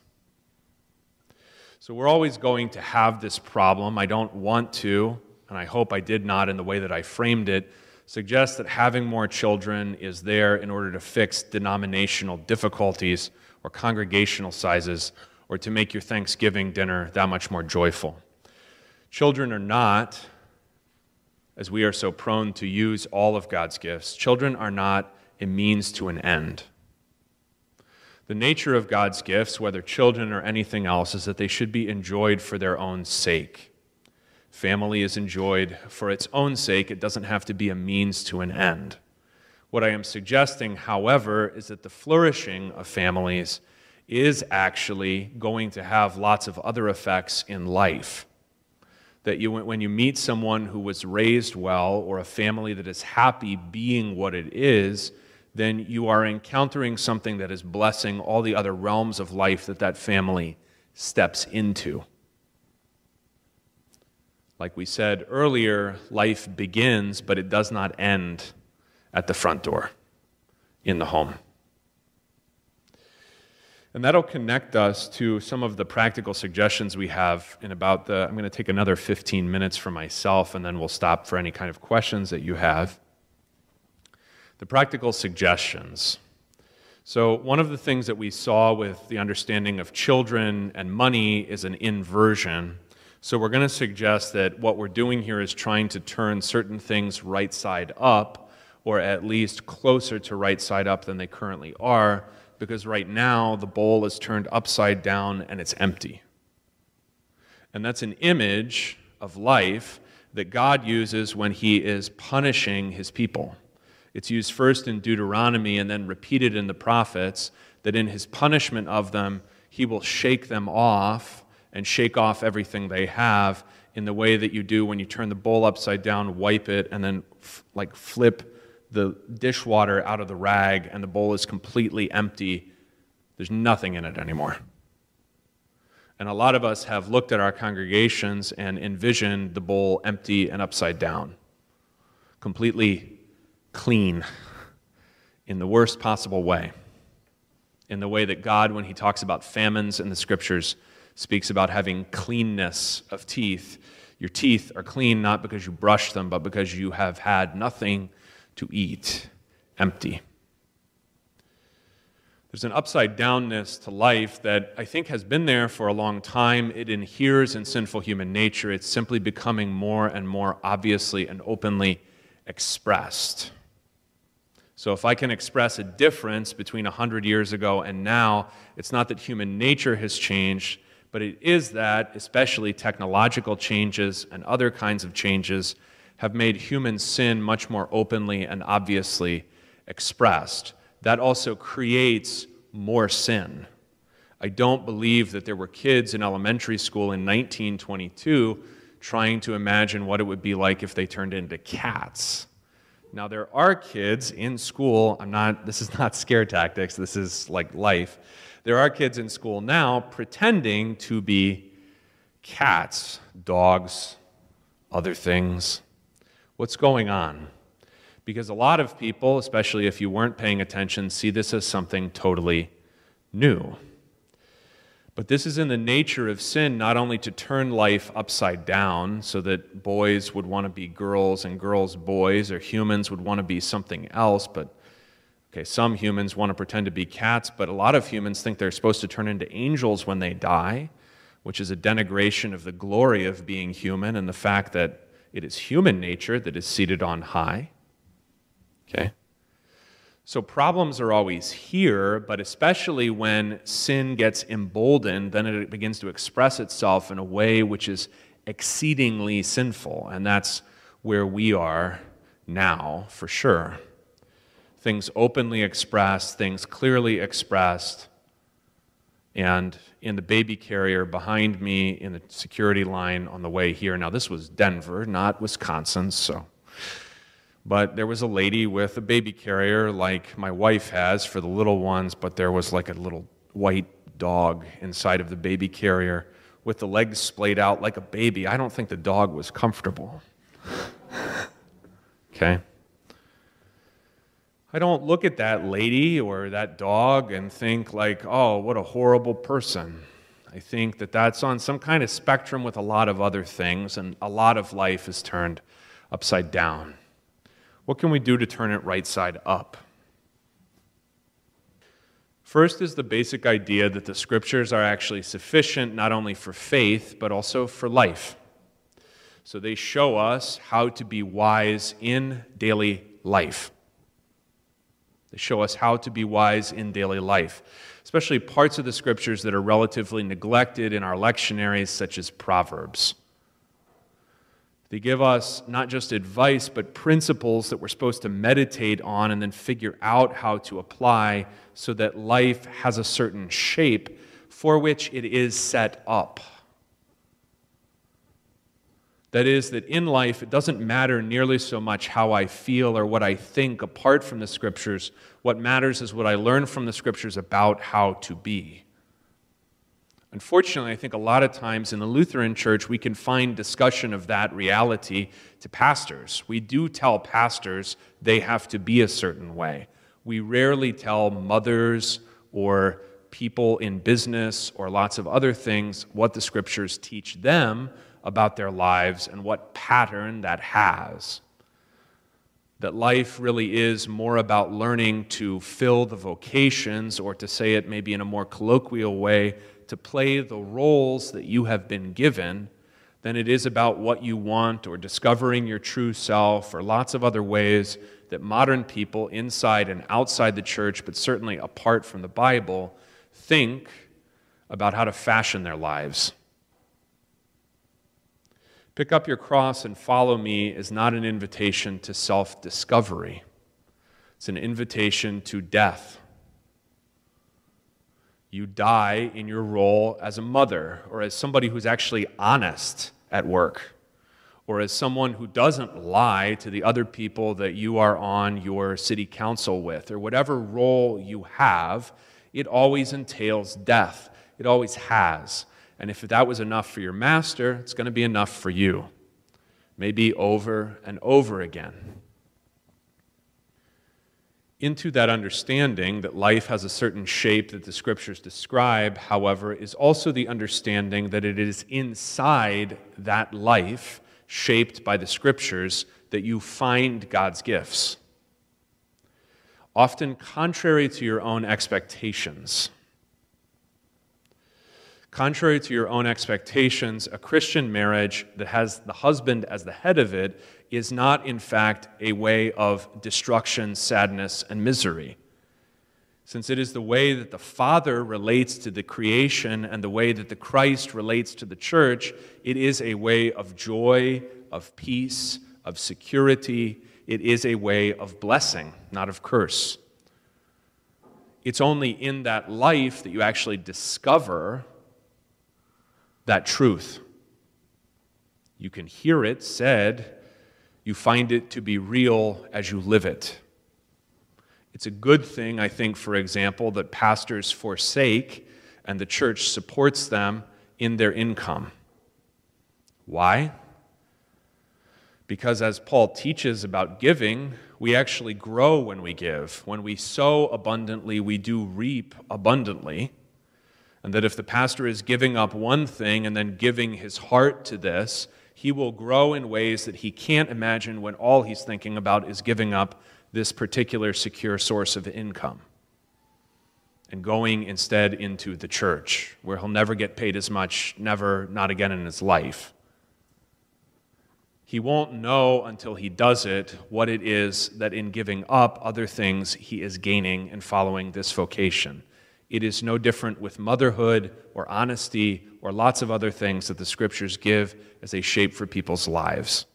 S1: So we're always going to have this problem. I don't want to, and I hope I did not in the way that I framed it, suggest that having more children is there in order to fix denominational difficulties or congregational sizes or to make your Thanksgiving dinner that much more joyful. Children are not, as we are so prone to use all of God's gifts, children are not a means to an end. The nature of God's gifts, whether children or anything else, is that they should be enjoyed for their own sake. Family is enjoyed for its own sake, it doesn't have to be a means to an end. What I am suggesting, however, is that the flourishing of families is actually going to have lots of other effects in life. That you, when you meet someone who was raised well or a family that is happy being what it is, then you are encountering something that is blessing all the other realms of life that that family steps into. Like we said earlier, life begins, but it does not end at the front door in the home. And that'll connect us to some of the practical suggestions we have in about the. I'm going to take another 15 minutes for myself, and then we'll stop for any kind of questions that you have. The practical suggestions. So, one of the things that we saw with the understanding of children and money is an inversion. So, we're going to suggest that what we're doing here is trying to turn certain things right side up or at least closer to right side up than they currently are, because right now the bowl is turned upside down and it's empty. And that's an image of life that God uses when he is punishing his people. It's used first in Deuteronomy and then repeated in the prophets that in his punishment of them, he will shake them off and shake off everything they have in the way that you do when you turn the bowl upside down, wipe it, and then f- like flip the dishwater out of the rag and the bowl is completely empty. There's nothing in it anymore. And a lot of us have looked at our congregations and envisioned the bowl empty and upside down, completely clean in the worst possible way. In the way that God, when He talks about famines in the scriptures, speaks about having cleanness of teeth. Your teeth are clean not because you brush them, but because you have had nothing to eat, empty. There's an upside downness to life that I think has been there for a long time. It inheres in sinful human nature. It's simply becoming more and more obviously and openly expressed. So, if I can express a difference between 100 years ago and now, it's not that human nature has changed, but it is that, especially technological changes and other kinds of changes, have made human sin much more openly and obviously expressed that also creates more sin. I don't believe that there were kids in elementary school in 1922 trying to imagine what it would be like if they turned into cats. Now, there are kids in school, I'm not, this is not scare tactics, this is like life. There are kids in school now pretending to be cats, dogs, other things. What's going on? Because a lot of people, especially if you weren't paying attention, see this as something totally new. But this is in the nature of sin, not only to turn life upside down so that boys would want to be girls and girls boys, or humans would want to be something else, but okay, some humans want to pretend to be cats, but a lot of humans think they're supposed to turn into angels when they die, which is a denigration of the glory of being human and the fact that it is human nature that is seated on high. Okay? So problems are always here, but especially when sin gets emboldened, then it begins to express itself in a way which is exceedingly sinful. And that's where we are now, for sure. Things openly expressed, things clearly expressed. And in the baby carrier behind me in the security line on the way here, now this was Denver, not Wisconsin, so but there was a lady with a baby carrier like my wife has for the little ones, but there was like a little white dog inside of the baby carrier with the legs splayed out like a baby. I don't think the dog was comfortable. <laughs> okay? I don't look at that lady or that dog and think, like, oh, what a horrible person. I think that that's on some kind of spectrum with a lot of other things, and a lot of life is turned upside down. What can we do to turn it right side up? First is the basic idea that the scriptures are actually sufficient not only for faith, but also for life. So they show us how to be wise in daily life. They show us how to be wise in daily life, especially parts of the scriptures that are relatively neglected in our lectionaries, such as Proverbs. They give us not just advice, but principles that we're supposed to meditate on and then figure out how to apply so that life has a certain shape for which it is set up. That is, that in life, it doesn't matter nearly so much how I feel or what I think apart from the scriptures. What matters is what I learn from the scriptures about how to be. Unfortunately, I think a lot of times in the Lutheran church, we can find discussion of that reality to pastors. We do tell pastors they have to be a certain way. We rarely tell mothers or people in business or lots of other things what the scriptures teach them about their lives and what pattern that has. That life really is more about learning to fill the vocations, or to say it maybe in a more colloquial way, to play the roles that you have been given than it is about what you want or discovering your true self or lots of other ways that modern people inside and outside the church, but certainly apart from the Bible, think about how to fashion their lives. Pick up your cross and follow me is not an invitation to self discovery, it's an invitation to death. You die in your role as a mother or as somebody who's actually honest at work or as someone who doesn't lie to the other people that you are on your city council with, or whatever role you have, it always entails death. It always has. And if that was enough for your master, it's going to be enough for you. Maybe over and over again. into that understanding that life has a certain shape that the scriptures describe, however, is also the understanding that it is inside that life, shaped by the scriptures, that you find God's gifts. Often contrary to your own expectations. Contrary to your own expectations, a Christian marriage that has the husband as the head of it is not, in fact, a way of destruction, sadness, and misery. Since it is the way that the Father relates to the creation and the way that the Christ relates to the church, it is a way of joy, of peace, of security. It is a way of blessing, not of curse. It's only in that life that you actually discover that truth. You can hear it said, you find it to be real as you live it. It's a good thing, I think, for example, that pastors forsake and the church supports them in their income. Why? Because as Paul teaches about giving, we actually grow when we give. When we sow abundantly, we do reap abundantly. And that if the pastor is giving up one thing and then giving his heart to this, he will grow in ways that he can't imagine when all he's thinking about is giving up this particular secure source of income and going instead into the church, where he'll never get paid as much, never, not again in his life. He won't know until he does it what it is that in giving up other things he is gaining in following this vocation. It is no different with motherhood or honesty or lots of other things that the scriptures give as a shape for people's lives.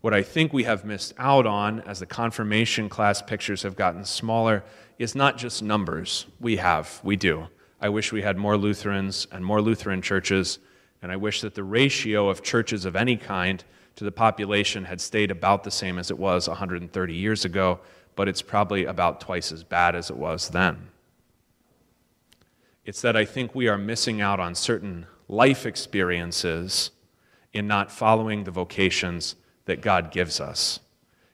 S1: What I think we have missed out on as the confirmation class pictures have gotten smaller is not just numbers. We have, we do. I wish we had more Lutherans and more Lutheran churches, and I wish that the ratio of churches of any kind to the population had stayed about the same as it was 130 years ago, but it's probably about twice as bad as it was then. It's that I think we are missing out on certain life experiences in not following the vocations that God gives us.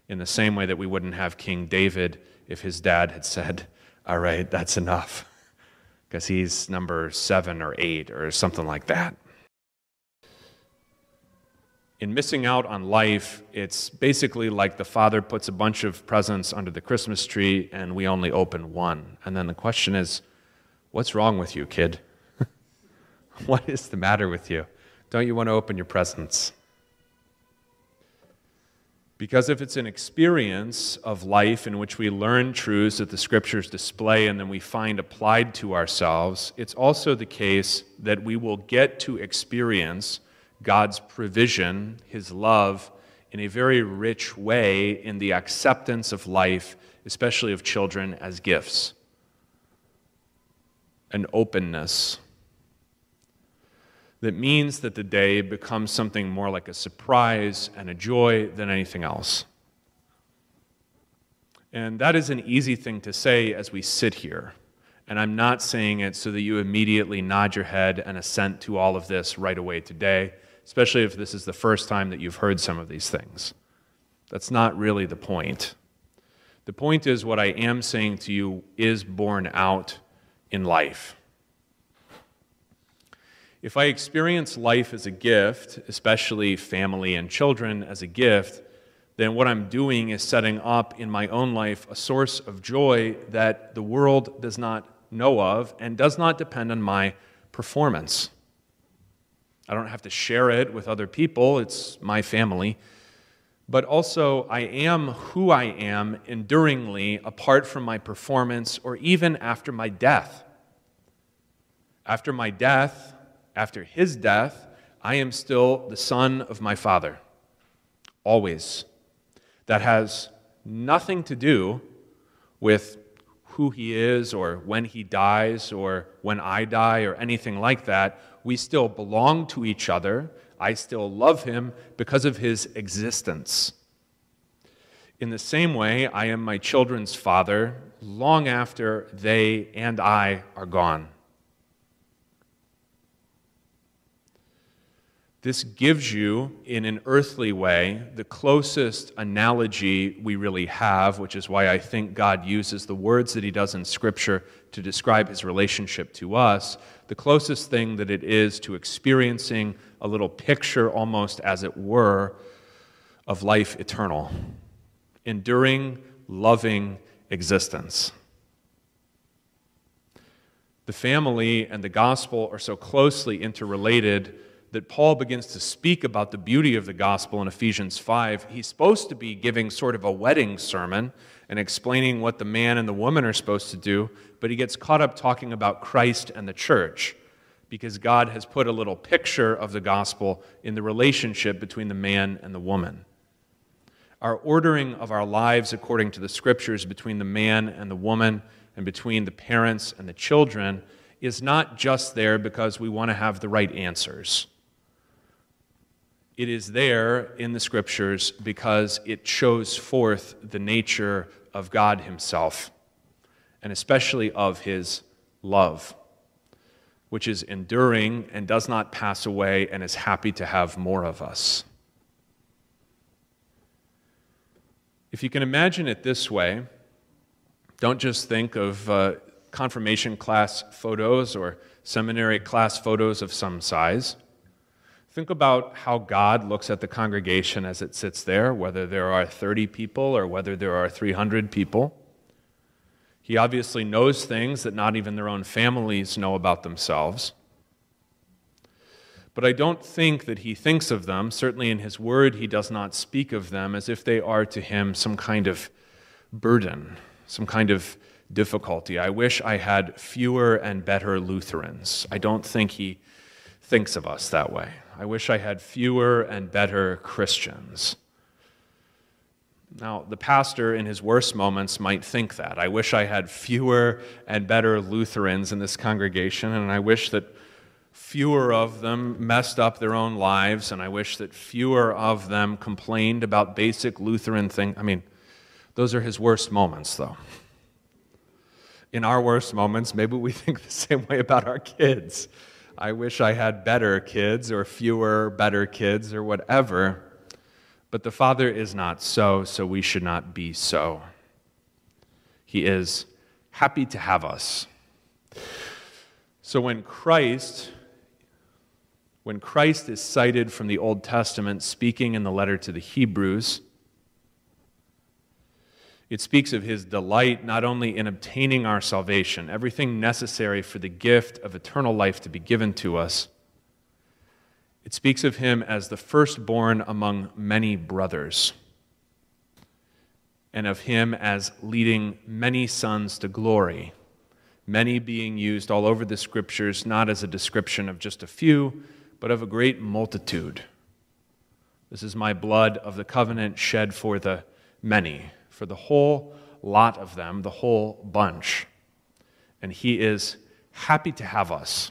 S1: In the same way that we wouldn't have King David if his dad had said, <laughs> All right, that's enough, because he's number seven or eight or something like that. In missing out on life, it's basically like the father puts a bunch of presents under the Christmas tree and we only open one. And then the question is, What's wrong with you, kid? <laughs> what is the matter with you? Don't you want to open your presents? Because if it's an experience of life in which we learn truths that the scriptures display and then we find applied to ourselves, it's also the case that we will get to experience God's provision, His love, in a very rich way in the acceptance of life, especially of children, as gifts an openness that means that the day becomes something more like a surprise and a joy than anything else. And that is an easy thing to say as we sit here. And I'm not saying it so that you immediately nod your head and assent to all of this right away today, especially if this is the first time that you've heard some of these things. That's not really the point. The point is, what I am saying to you is borne out in life. If I experience life as a gift, especially family and children as a gift, then what I'm doing is setting up in my own life a source of joy that the world does not know of and does not depend on my performance. I don't have to share it with other people, it's my family. But also, I am who I am enduringly apart from my performance or even after my death. After my death, after his death, I am still the son of my father. Always. That has nothing to do with who he is or when he dies or when I die or anything like that. We still belong to each other. I still love him because of his existence. In the same way, I am my children's father long after they and I are gone. this gives you, in an earthly way, the closest analogy we really have, which is why I think God uses the words that He does in Scripture to describe His relationship to us, the closest thing that it is to experiencing a little picture, almost as it were, of life eternal, enduring, loving existence. The family and the gospel are so closely interrelated that Paul begins to speak about the beauty of the gospel in Ephesians 5, he's supposed to be giving sort of a wedding sermon and explaining what the man and the woman are supposed to do, but he gets caught up talking about Christ and the church because God has put a little picture of the gospel in the relationship between the man and the woman. Our ordering of our lives according to the scriptures between the man and the woman and between the parents and the children is not just there because we want to have the right answers. It is there in the scriptures because it shows forth the nature of God Himself, and especially of His love, which is enduring and does not pass away and is happy to have more of us. If you can imagine it this way, don't just think of uh, confirmation class photos or seminary class photos of some size. Think about how God looks at the congregation as it sits there, whether there are 30 people or whether there are 300 people. He obviously knows things that not even their own families know about themselves. But I don't think that he thinks of them, certainly in his word, he does not speak of them as if they are to him some kind of burden, some kind of difficulty. I wish I had fewer and better Lutherans. I don't think he thinks of us that way. I wish I had fewer and better Christians. Now, the pastor in his worst moments might think that. I wish I had fewer and better Lutherans in this congregation, and I wish that fewer of them messed up their own lives, and I wish that fewer of them complained about basic Lutheran things. I mean, those are his worst moments, though. In our worst moments, maybe we <laughs> think the same way about our kids. I wish I had better kids or fewer better kids or whatever. But the Father is not so, so we should not be so. He is happy to have us. So when Christ when Christ is cited from the Old Testament speaking in the letter to the Hebrews, it speaks of his delight not only in obtaining our salvation, everything necessary for the gift of eternal life to be given to us. It speaks of him as the firstborn among many brothers, and of him as leading many sons to glory, many being used all over the scriptures not as a description of just a few, but of a great multitude. This is my blood of the covenant shed for the many for the whole lot of them, the whole bunch. And He is happy to have us.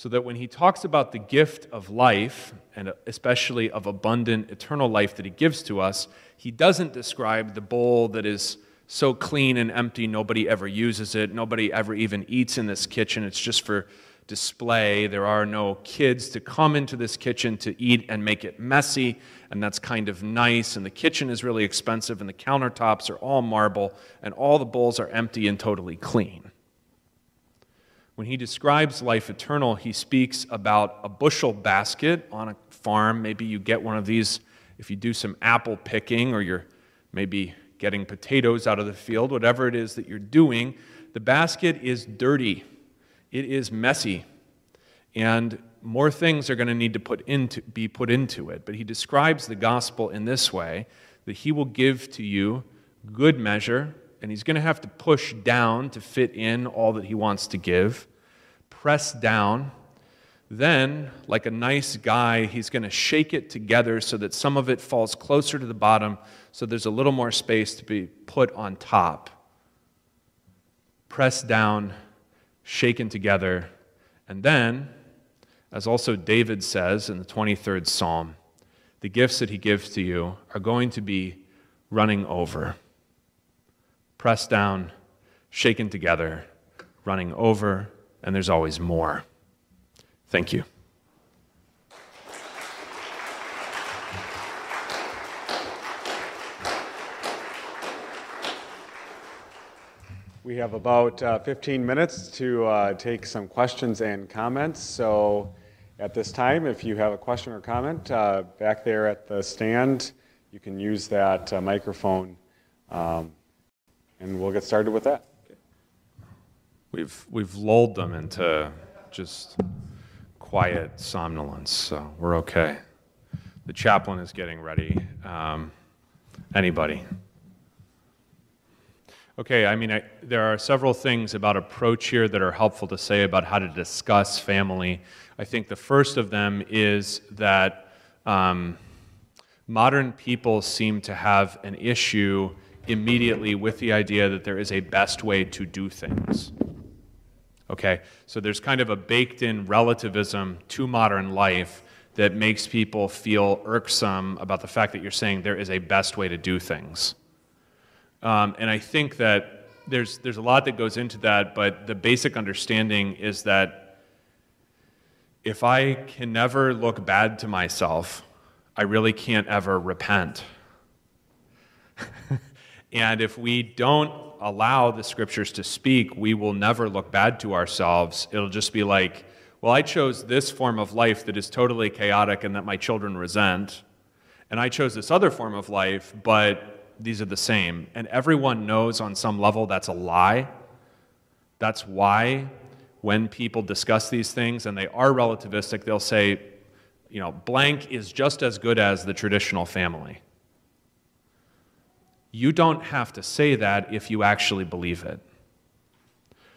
S1: So that when He talks about the gift of life, and especially of abundant eternal life that He gives to us, He doesn't describe the bowl that is so clean and empty nobody ever uses it, nobody ever even eats in this kitchen. It's just for display. There are no kids to come into this kitchen to eat and make it messy, and that's kind of nice. And the kitchen is really expensive, and the countertops are all marble, and all the bowls are empty and totally clean. When he describes life eternal, he speaks about a bushel basket on a farm. Maybe you get one of these if you do some apple picking, or you're maybe getting potatoes out of the field, whatever it is that you're doing. The basket is dirty it is messy, and more things are going to need to put into, be put into it. But he describes the gospel in this way that he will give to you good measure, and he's going to have to push down to fit in all that he wants to give, press down. Then, like a nice guy, he's going to shake it together so that some of it falls closer to the bottom, so there's a little more space to be put on top. Press down shaken together. And then, as also David says in the 23rd Psalm, the gifts that he gives to you are going to be running over, pressed down, shaken together, running over, and there's always more. Thank you.
S2: We have about uh, 15 minutes to uh, take some questions and comments. So, at this time, if you have a question or comment uh, back there at the stand, you can use that uh, microphone um, and we'll get started with that.
S1: We've, we've lulled them into just quiet somnolence, so we're okay. The chaplain is getting ready. Um, anybody? Okay, I mean, I, there are several things about approach here that are helpful to say about how to discuss family. I think the first of them is that um, modern people seem to have an issue immediately with the idea that there is a best way to do things. Okay, so there's kind of a baked in relativism to modern life that makes people feel irksome about the fact that you're saying there is a best way to do things. Um, and I think that there's, there's a lot that goes into that, but the basic understanding is that if I can never look bad to myself, I really can't ever repent. <laughs> and if we don't allow the scriptures to speak, we will never look bad to ourselves. It'll just be like, well, I chose this form of life that is totally chaotic and that my children resent. And I chose this other form of life, but these are the same. And everyone knows on some level that's a lie. That's why when people discuss these things and they are relativistic, they'll say, you know, blank is just as good as the traditional family. You don't have to say that if you actually believe it.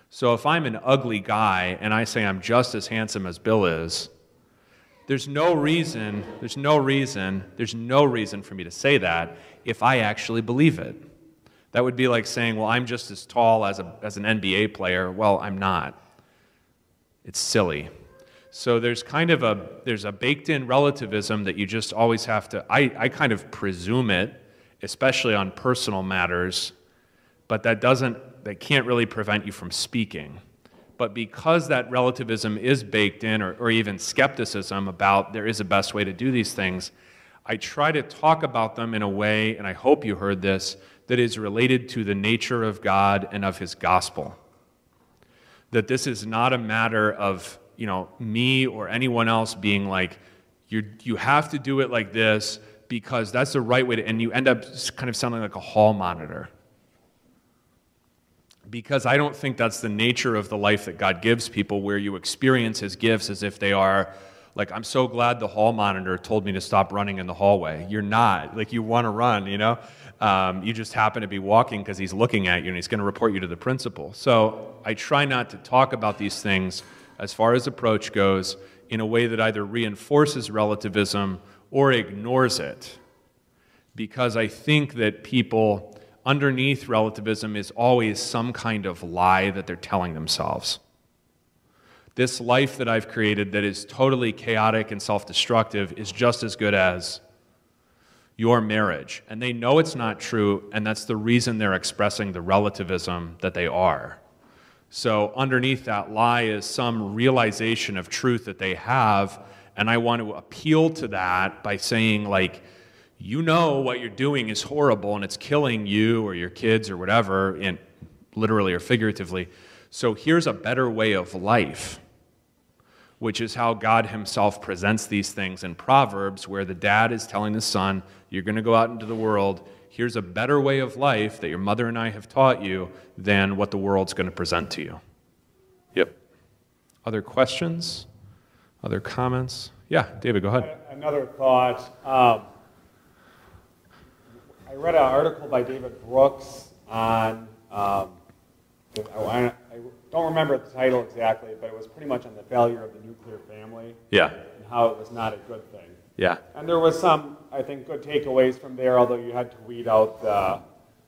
S1: So if I'm an ugly guy and I say I'm just as handsome as Bill is, there's no reason, there's no reason, there's no reason for me to say that if I actually believe it. That would be like saying, well, I'm just as tall as, a, as an NBA player. Well, I'm not. It's silly. So there's kind of a there's a baked in relativism that you just always have to I, I kind of presume it, especially on personal matters, but that doesn't that can't really prevent you from speaking. But because that relativism is baked in, or, or even skepticism about there is a best way to do these things, I try to talk about them in a way, and I hope you heard this, that is related to the nature of God and of His gospel. That this is not a matter of you know me or anyone else being like, you you have to do it like this because that's the right way to, and you end up kind of sounding like a hall monitor because I don't think that's the nature of the life that God gives people, where you experience His gifts as if they are like, I'm so glad the hall monitor told me to stop running in the hallway. You're not. Like, you want to run, you know? Um, you just happen to be walking because he's looking at you and he's going to report you to the principal. So I try not to talk about these things as far as approach goes in a way that either reinforces relativism or ignores it. Because I think that people underneath relativism is always some kind of lie that they're telling themselves. This life that I've created that is totally chaotic and self destructive is just as good as your marriage. And they know it's not true, and that's the reason they're expressing the relativism that they are. So, underneath that lie is some realization of truth that they have, and I want to appeal to that by saying, like, you know what you're doing is horrible and it's killing you or your kids or whatever, in, literally or figuratively. So here's a better way of life, which is how God Himself presents these things in Proverbs, where the dad is telling the son, You're going to go out into the world. Here's a better way of life that your mother and I have taught you than what the world's going to present to you. Yep. Other questions? Other comments? Yeah, David, go ahead.
S2: Another thought. Um, I read an article by David Brooks on, um, I, don't remember the title exactly, but it was pretty much on the failure of the nuclear family.
S1: Yeah.
S2: And how it was not a good thing.
S1: Yeah.
S2: And there was some, I think, good takeaways from there, although you had to weed out the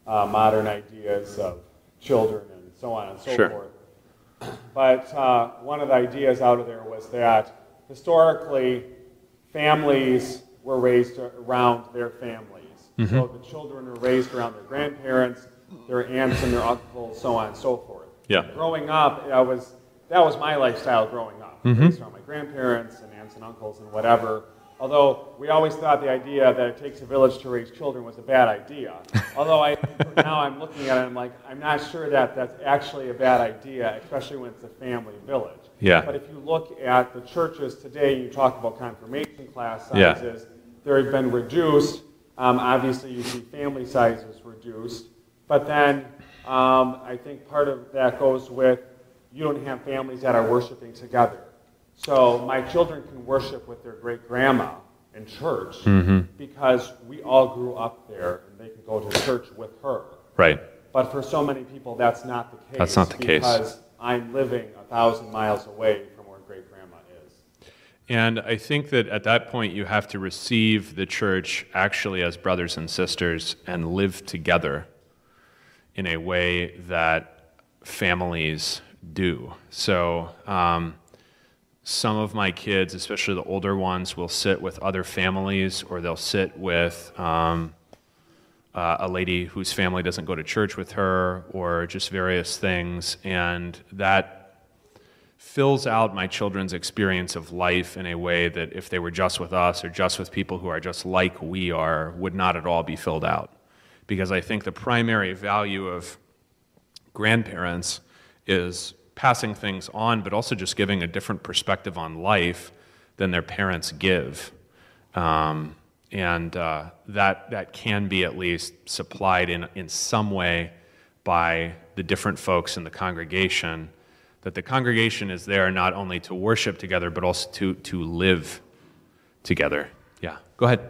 S2: uh, modern ideas of children and so on and so
S1: sure.
S2: forth. But uh, one of the ideas out of there was that historically, families were raised around their families. Mm-hmm. So the children are raised around their grandparents, their aunts and their uncles, so on and so forth.
S1: Yeah.
S2: Growing up, I was that was my lifestyle growing up, mm-hmm. raised around my grandparents and aunts and uncles and whatever. Although we always thought the idea that it takes a village to raise children was a bad idea. <laughs> Although I, now I'm looking at it, I'm like, I'm not sure that that's actually a bad idea, especially when it's a family village.
S1: Yeah.
S2: But if you look at the churches today, you talk about confirmation class sizes. Yeah. they've been reduced. Um, obviously, you see family sizes reduced. But then um, I think part of that goes with you don't have families that are worshiping together. So my children can worship with their great grandma in church because we all grew up there and they can go to church with her.
S1: Right.
S2: But for so many people, that's not the case.
S1: That's not the case.
S2: Because I'm living a thousand miles away from where great grandma is.
S1: And I think that at that point, you have to receive the church actually as brothers and sisters and live together in a way that families do. So, um, some of my kids, especially the older ones, will sit with other families or they'll sit with um, uh, a lady whose family doesn't go to church with her or just various things. And that fills out my children's experience of life in a way that if they were just with us or just with people who are just like we are, would not at all be filled out. Because I think the primary value of grandparents is passing things on, but also just giving a different perspective on life than their parents give. Um, and uh, that, that can be at least supplied in, in some way by the different folks in the congregation. That the congregation is there not only to worship together, but also to, to live together. Yeah, go ahead.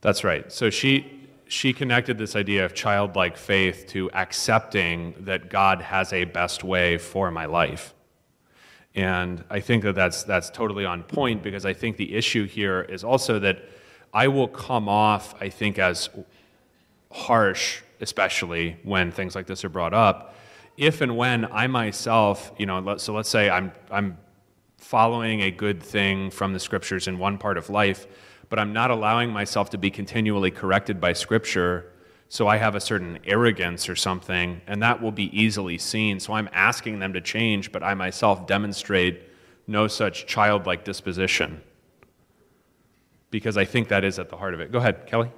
S1: That's right. So she, she connected this idea of childlike faith to accepting that God has a best way for my life. And I think that that's, that's totally on point because I think the issue here is also that I will come off, I think, as harsh, especially when things like this are brought up, if and when I myself, you know, so let's say I'm, I'm following a good thing from the scriptures in one part of life, but I'm not allowing myself to be continually corrected by scripture. So I have a certain arrogance or something, and that will be easily seen. So I'm asking them to change, but I myself demonstrate no such childlike disposition. Because I think that is at the heart of it. Go ahead, Kelly.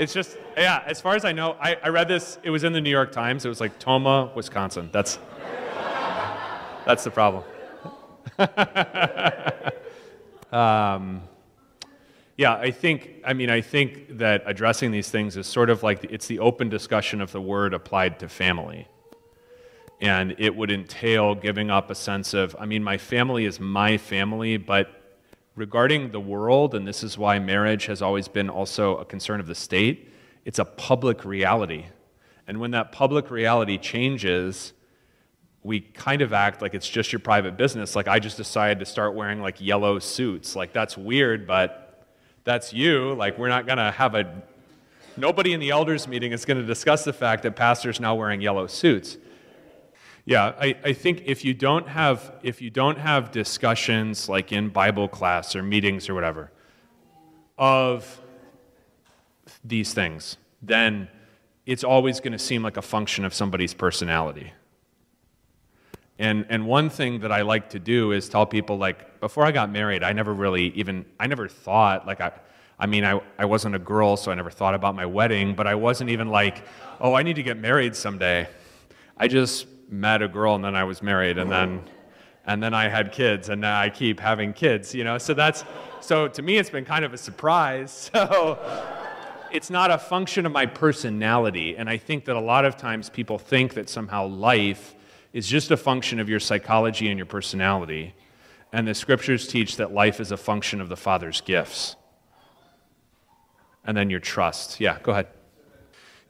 S1: It's just, yeah, as far as I know, I, I read this, it was in the New York Times. It was like Tomah, Wisconsin. That's, that's the problem. <laughs> um, yeah, I think, I mean, I think that addressing these things is sort of like it's the open discussion of the word applied to family. And it would entail giving up a sense of, I mean, my family is my family, but regarding the world, and this is why marriage has always been also a concern of the state, it's a public reality. And when that public reality changes, we kind of act like it's just your private business. Like I just decided to start wearing like yellow suits. Like that's weird, but that's you. Like we're not going to have a nobody in the elders meeting is going to discuss the fact that pastors now wearing yellow suits. Yeah, I, I think if you don't have if you don't have discussions like in Bible class or meetings or whatever of these things, then it's always going to seem like a function of somebody's personality. And, and one thing that I like to do is tell people, like, before I got married, I never really even, I never thought, like, I, I mean, I, I wasn't a girl, so I never thought about my wedding, but I wasn't even like, oh, I need to get married someday. I just met a girl and then I was married and then, and then I had kids and now I keep having kids, you know? So that's, so to me, it's been kind of a surprise. <laughs> So it's not a function of my personality. And I think that a lot of times people think that somehow life is just a function of your psychology and your personality. And the scriptures teach that life is a function of the Father's gifts. And then your trust. Yeah, go ahead.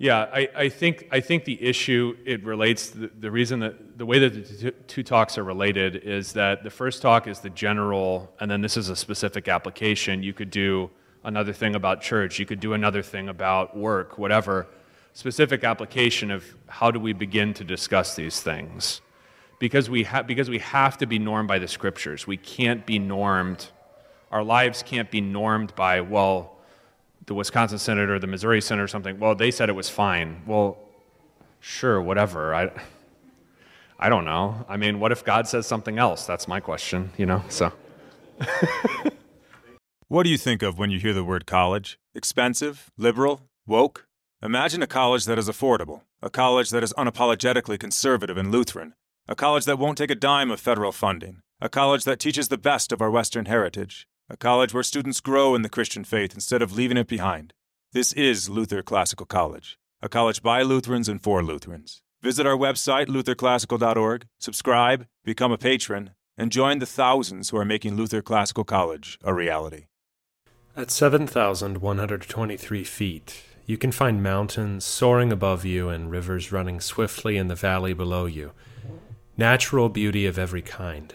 S1: Yeah, I, I, think, I think the issue, it relates, the, the reason that the way that the two, talks are related is that the first talk is the general, and then this is a specific application. You could do another thing about church, you could do another thing about work, whatever. Specific application of how do we begin to discuss these things. Because we, ha- because we have to be normed by the scriptures. We can't be normed, our lives can't be normed by, well, the Wisconsin Synod or the Missouri Synod or something, well, they said it was fine. Well, sure, whatever. I, I don't know. I mean, what if God says something else? That's my question, you know? So, <laughs>
S3: what do you think of when you hear the word college? Expensive? Liberal? Woke? Imagine a college that is affordable, a college that is unapologetically conservative and Lutheran, a college that won't take a dime of federal funding, a college that teaches the best of our Western heritage, a college where students grow in the Christian faith instead of leaving it behind. This is Luther Classical College, a college by Lutherans and for Lutherans. Visit our website, lutherclassical.org, subscribe, become a patron, and join the thousands who are making Luther Classical College a reality.
S1: At 7,123 feet, you can find mountains soaring above you and rivers running swiftly in the valley below you. Natural beauty of every kind.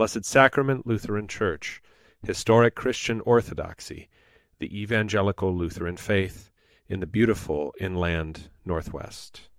S1: Blessed Sacrament Lutheran Church, historic Christian orthodoxy, the evangelical Lutheran faith in the beautiful inland Northwest.